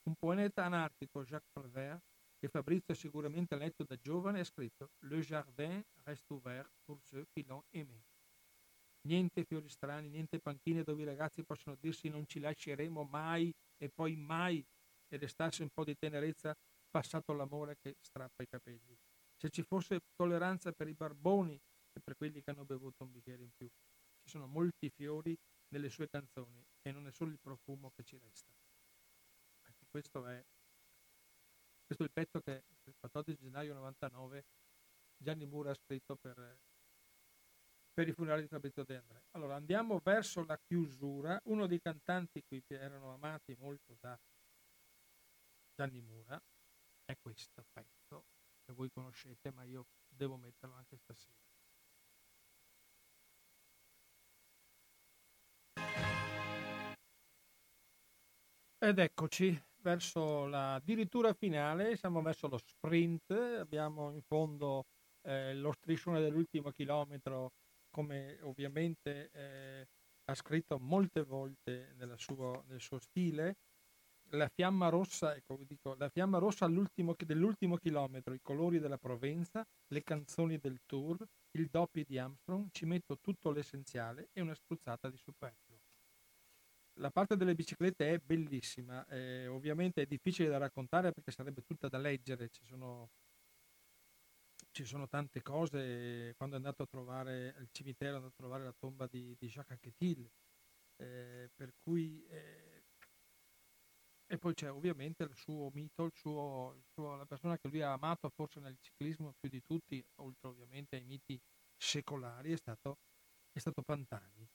Un poeta anarchico, Jacques Prévert, che Fabrizio sicuramente ha letto da giovane, ha scritto Le jardin reste ouvert pour ceux qui l'ont aimé. Niente fiori strani, niente panchine dove i ragazzi possono dirsi non ci lasceremo mai e poi mai e restarsi un po' di tenerezza passato l'amore che strappa i capelli. Se ci fosse tolleranza per i barboni e per quelli che hanno bevuto un bicchiere in più. Ci sono molti fiori nelle sue canzoni e non è solo il profumo che ci resta. Ecco, questo è questo è il pezzo che il 14 gennaio 99 Gianni Mura ha scritto per, per i funerali di Fabrizio De André. Allora andiamo verso la chiusura. Uno dei cantanti qui che erano amati molto da Gianni Mura è questo pezzo che voi conoscete, ma io devo metterlo anche stasera. Ed eccoci verso la addirittura finale, siamo verso lo sprint, abbiamo in fondo eh, lo striscione dell'ultimo chilometro, come ovviamente eh, ha scritto molte volte suo, nel suo stile. La fiamma rossa, ecco, dico, la fiamma rossa dell'ultimo chilometro, i colori della Provenza, le canzoni del tour, il doppio di Armstrong, ci metto tutto l'essenziale e una spruzzata di superfluo la parte delle biciclette è bellissima, eh, ovviamente è difficile da raccontare perché sarebbe tutta da leggere, ci sono, ci sono tante cose, quando è andato a trovare il cimitero, è andato a trovare la tomba di, di Jacques Anquetil, eh, per cui... Eh, e poi c'è ovviamente il suo mito, il suo, il suo, la persona che lui ha amato forse nel ciclismo più di tutti, oltre ovviamente ai miti secolari, è stato, è stato Pantani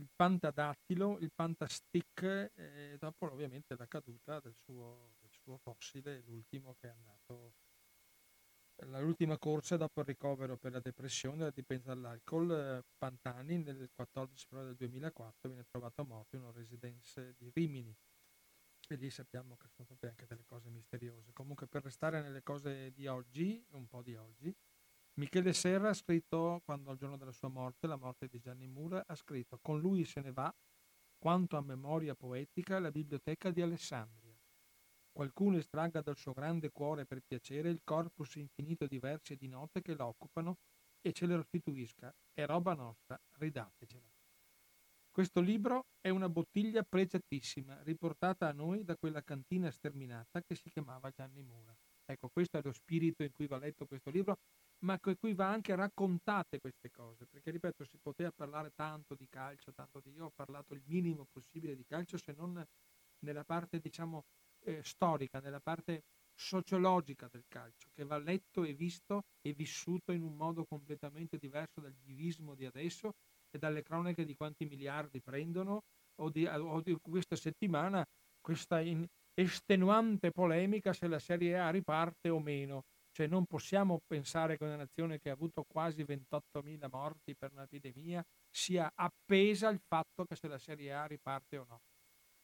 il pantadattilo, il pantastick e dopo ovviamente la caduta del suo, del suo fossile, l'ultimo che è andato l'ultima corsa dopo il ricovero per la depressione e la dipendenza dall'alcol, Pantani nel 14 febbraio del 2004 viene trovato morto in una residenza di Rimini e lì sappiamo che sono state anche delle cose misteriose. Comunque per restare nelle cose di oggi, un po' di oggi, Michele Serra ha scritto, quando al giorno della sua morte, la morte di Gianni Mura, ha scritto Con lui se ne va, quanto a memoria poetica, la biblioteca di Alessandria. Qualcuno estragga dal suo grande cuore per piacere il corpus infinito di versi e di note che lo occupano e ce le restituisca. È roba nostra, ridatecela. Questo libro è una bottiglia pregiatissima, riportata a noi da quella cantina sterminata che si chiamava Gianni Mura. Ecco, questo è lo spirito in cui va letto questo libro ma che qui va anche raccontate queste cose, perché ripeto, si poteva parlare tanto di calcio, tanto di io ho parlato il minimo possibile di calcio, se non nella parte, diciamo, eh, storica, nella parte sociologica del calcio, che va letto e visto e vissuto in un modo completamente diverso dal divismo di adesso e dalle cronache di quanti miliardi prendono o di, o di questa settimana questa estenuante polemica se la Serie A riparte o meno cioè non possiamo pensare che una nazione che ha avuto quasi 28.000 morti per un'epidemia sia appesa al fatto che se la Serie A riparte o no.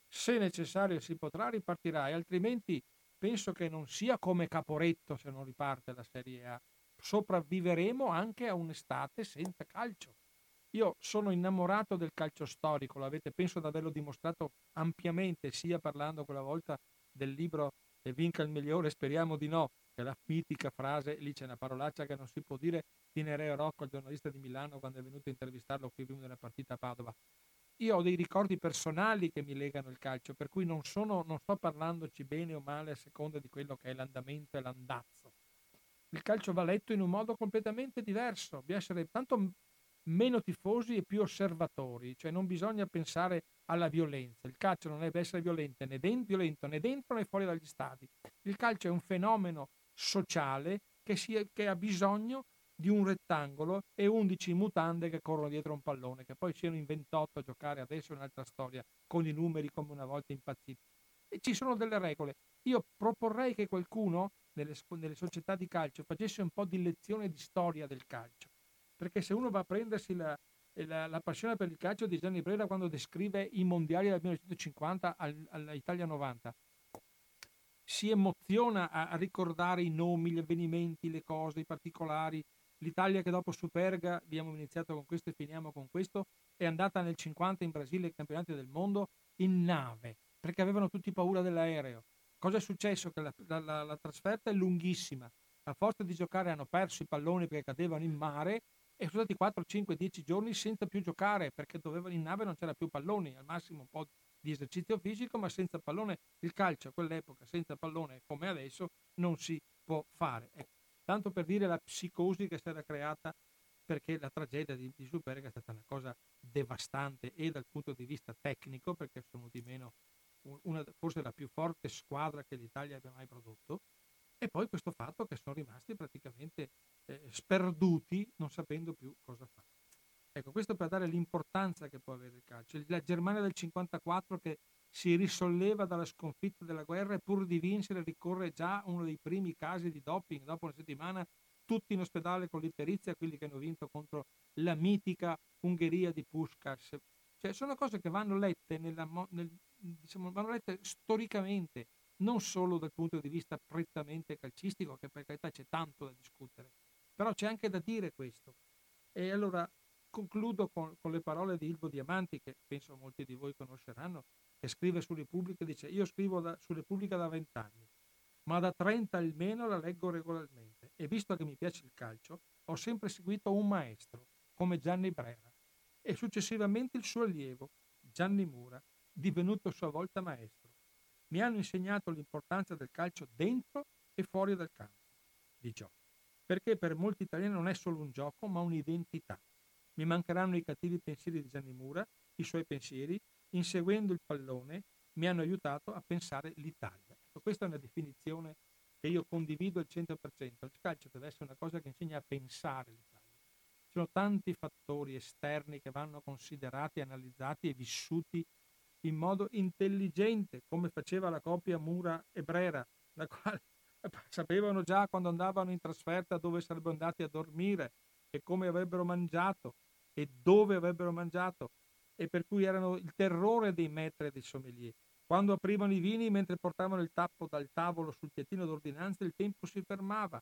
Se necessario si potrà ripartirà e altrimenti penso che non sia come Caporetto se non riparte la Serie A. Sopravviveremo anche a un'estate senza calcio. Io sono innamorato del calcio storico, l'avete penso di averlo dimostrato ampiamente, sia parlando quella volta del libro E vinca il migliore, speriamo di no, la mitica frase, lì c'è una parolaccia che non si può dire, di Nereo Rocco, il giornalista di Milano, quando è venuto a intervistarlo qui prima della partita a Padova. Io ho dei ricordi personali che mi legano il calcio, per cui non, sono, non sto parlandoci bene o male a seconda di quello che è l'andamento e l'andazzo. Il calcio va letto in un modo completamente diverso, bisogna essere tanto meno tifosi e più osservatori, cioè non bisogna pensare alla violenza. Il calcio non deve essere violento violento né dentro né fuori dagli stadi. Il calcio è un fenomeno sociale che, si, che ha bisogno di un rettangolo e 11 mutande che corrono dietro un pallone, che poi siano in 28 a giocare adesso è un'altra storia, con i numeri come una volta impazziti. E ci sono delle regole. Io proporrei che qualcuno nelle, nelle società di calcio facesse un po' di lezione di storia del calcio, perché se uno va a prendersi la, la, la passione per il calcio di Gianni Brera quando descrive i mondiali del 1950 all'Italia 90, si emoziona a, ricordare i nomi, gli avvenimenti, le cose, i particolari. L'Italia che dopo Superga, abbiamo iniziato con questo e finiamo con questo, è andata nel 50 in Brasile ai campionati del mondo in nave, perché avevano tutti paura dell'aereo. Cosa è successo? Che la, la, la trasferta è lunghissima. A forza di giocare hanno perso i palloni perché cadevano in mare e sono stati 4, 5, 10 giorni senza più giocare perché dovevano in nave non c'era più palloni, al massimo un po' di esercizio fisico, ma senza pallone il calcio a quell'epoca, senza pallone come adesso, non si può fare. Ecco, tanto per dire la psicosi che si era creata perché la tragedia di, di Superga è stata una cosa devastante e dal punto di vista tecnico, perché sono di meno una, forse la più forte squadra che l'Italia abbia mai prodotto, e poi questo fatto che sono rimasti praticamente eh, sperduti non sapendo più cosa fare. Ecco, questo per dare l'importanza che può avere il calcio. La Germania del 54 che si risolleva dalla sconfitta della guerra e pur di vincere ricorre già uno dei primi casi di doping. Dopo una settimana tutti in ospedale con l'itterizia, quelli che hanno vinto contro la mitica Ungheria di Puskas. Cioè, sono cose che vanno lette, nella, nel, diciamo, vanno lette storicamente, non solo dal punto di vista prettamente calcistico, che per carità c'è tanto da discutere, però c'è anche da dire questo. E allora concludo con, con le parole di Ilvo Diamanti, che penso molti di voi conosceranno, che scrive su Repubblica, dice io scrivo da, su Repubblica da vent'anni, ma da 30 almeno la leggo regolarmente e visto che mi piace il calcio, ho sempre seguito un maestro, come Gianni Brera, e successivamente il suo allievo, Gianni Mura, divenuto a sua volta maestro. Mi hanno insegnato l'importanza del calcio dentro e fuori dal campo, di gioco, perché per molti italiani non è solo un gioco, ma un'identità. Mi mancheranno i cattivi pensieri di Gianni Mura, i suoi pensieri, inseguendo il pallone, mi hanno aiutato a pensare l'Italia. Ecco, questa è una definizione che io condivido al 100%. Il calcio deve essere una cosa che insegna a pensare l'Italia sono tanti fattori esterni che vanno considerati, analizzati e vissuti in modo intelligente, come faceva la coppia Mura e Brera, la quale sapevano già quando andavano in trasferta dove sarebbero andati a dormire e come avrebbero mangiato e dove avrebbero mangiato e per cui erano il terrore dei maîtres e dei sommelier. Quando aprivano i vini mentre portavano il tappo dal tavolo sul piattino d'ordinanza il tempo si fermava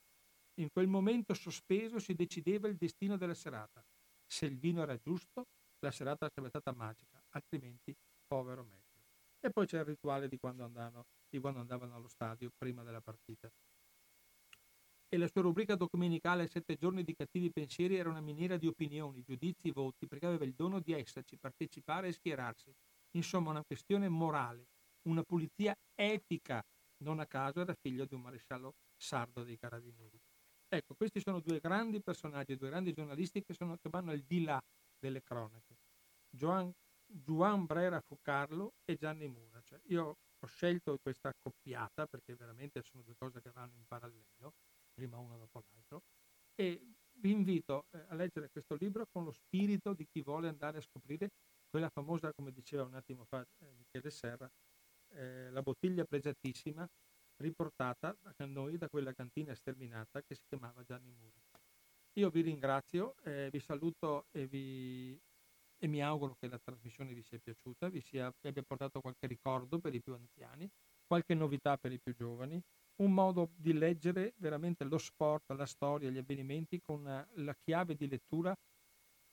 in quel momento sospeso si decideva il destino della serata. Se il vino era giusto, la serata sarebbe stata magica, altrimenti povero meglio. E poi c'è il rituale di quando, andavano, di quando andavano allo stadio prima della partita. E la sua rubrica domenicale Sette giorni di cattivi pensieri era una miniera di opinioni, giudizi, voti, perché aveva il dono di esserci, partecipare e schierarsi. Insomma, una questione morale, una pulizia etica. Non a caso era figlio di un maresciallo sardo dei carabinieri. Ecco, questi sono due grandi personaggi, due grandi giornalisti che, sono, che vanno al di là delle cronache. Joan, Juan Brera Fucarlo e Gianni Mura. Cioè, io ho scelto questa accoppiata perché veramente sono due cose che vanno in parallelo, prima uno dopo l'altro, e vi invito eh, a leggere questo libro con lo spirito di chi vuole andare a scoprire quella famosa, come diceva un attimo fa eh, Michele Serra, eh, la bottiglia pregiatissima riportata a noi da quella cantina sterminata che si chiamava Gianni Muri. Io vi ringrazio, eh, vi saluto e, vi, e, mi auguro che la trasmissione vi sia piaciuta, vi, sia, vi abbia portato qualche ricordo per i più anziani, qualche novità per i più giovani, un modo di leggere veramente lo sport, la storia, gli avvenimenti con la chiave di lettura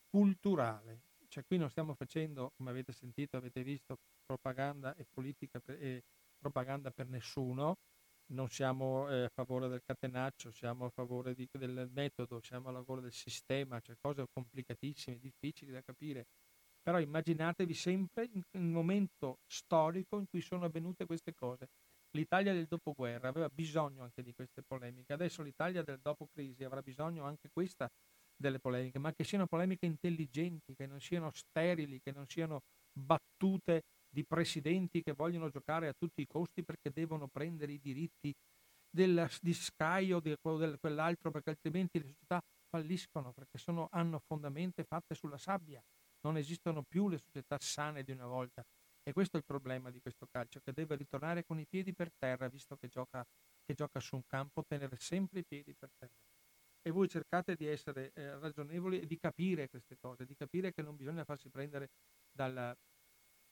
culturale. Cioè qui non stiamo facendo, come avete sentito, avete visto, propaganda e politica per, e propaganda per nessuno, non siamo eh, a favore del catenaccio, siamo a favore di, del metodo, siamo a favore del sistema, cioè cose complicatissime, difficili da capire. Però immaginatevi sempre un momento storico in cui sono avvenute queste cose. L'Italia del dopoguerra aveva bisogno anche di queste polemiche, adesso l'Italia del dopo crisi avrà bisogno anche questa delle polemiche, ma che siano polemiche intelligenti, che non siano sterili, che non siano battute di presidenti che vogliono giocare a tutti i costi perché devono prendere i diritti del, di Sky o di quell'altro perché altrimenti le società falliscono perché sono, hanno fondamente fatte sulla sabbia. Non esistono più le società sane di una volta. E questo è il problema di questo calcio, che deve ritornare con i piedi per terra, visto che gioca, che gioca su un campo, tenere sempre i piedi per terra. E voi cercate di essere eh, ragionevoli e di capire queste cose, di capire che non bisogna farsi prendere dal,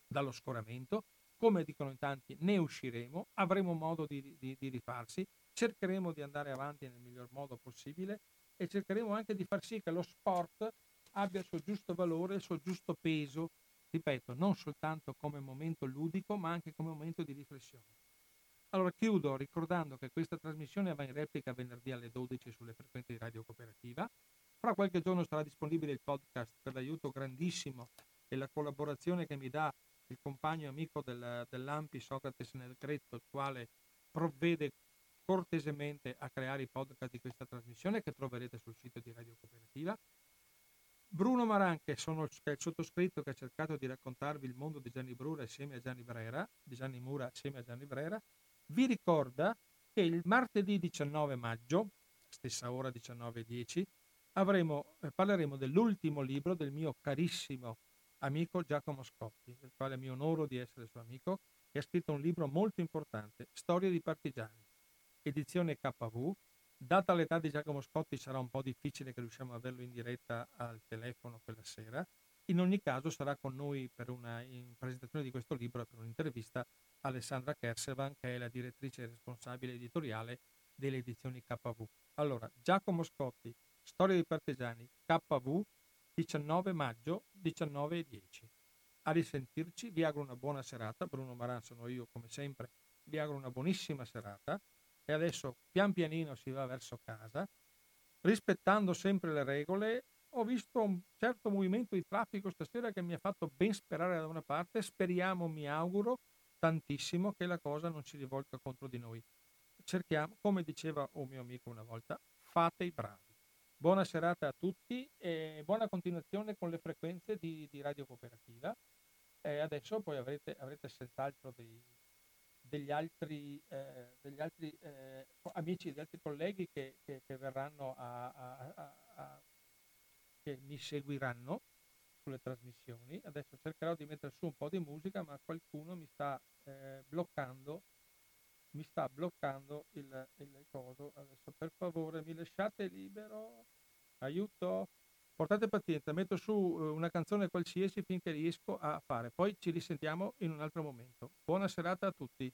dallo scoramento, come dicono in tanti ne usciremo, avremo modo di, di, di rifarsi, cercheremo di andare avanti nel miglior modo possibile e cercheremo anche di far sì che lo sport abbia il suo giusto valore, il suo giusto peso, ripeto, non soltanto come momento ludico, ma anche come momento di riflessione. Allora chiudo ricordando che questa trasmissione va in replica venerdì alle 12 sulle frequenze di Radio Cooperativa. Fra qualche giorno sarà disponibile il podcast per l'aiuto grandissimo e la collaborazione che mi dà il compagno e amico del, dell'Ampi Socrates nel Gretto, il quale provvede cortesemente a creare i podcast di questa trasmissione che troverete sul sito di Radio Cooperativa. Bruno Maranche, sono il, il sottoscritto che ha cercato di raccontarvi il mondo di Gianni Brura assieme a Gianni Brera, di Gianni Mura assieme a Gianni Brera, vi ricorda che il martedì 19 maggio, stessa ora 19.10, avremo, eh, parleremo dell'ultimo libro del mio carissimo amico Giacomo Scotti, del quale mi onoro di essere suo amico, che ha scritto un libro molto importante, Storie di partigiani, edizione KV. Data l'età di Giacomo Scotti sarà un po' difficile che riusciamo a averlo in diretta al telefono quella sera, in ogni caso sarà con noi per una presentazione di questo libro per un'intervista Alessandra Kersevan, che è la direttrice responsabile editoriale delle edizioni KV. Allora, Giacomo Scotti, Storia dei partigiani, KV, 19 maggio, 19 e 10. A risentirci, vi auguro una buona serata. Bruno Maran sono io, come sempre, vi auguro una buonissima serata. E adesso pian pianino si va verso casa, rispettando sempre le regole. Ho visto un certo movimento di traffico stasera che mi ha fatto ben sperare da una parte. Speriamo, mi auguro, tantissimo che la cosa non si rivolga contro di noi. Cerchiamo, come diceva un mio amico una volta, fate i bravi. Buona serata a tutti e buona continuazione con le frequenze di, di Radio Cooperativa. E adesso poi avrete, avrete senz'altro dei, degli altri, eh, degli altri eh, amici, degli altri colleghi che, che, che verranno a, a, a, a, che mi seguiranno sulle trasmissioni. Adesso cercherò di mettere su un po' di musica, ma qualcuno mi sta eh, bloccando mi sta bloccando il, il coso. Adesso per favore mi lasciate libero. Aiuto. Portate pazienza, metto su eh, una canzone qualsiasi finché riesco a fare. Poi ci risentiamo in un altro momento. Buona serata a tutti.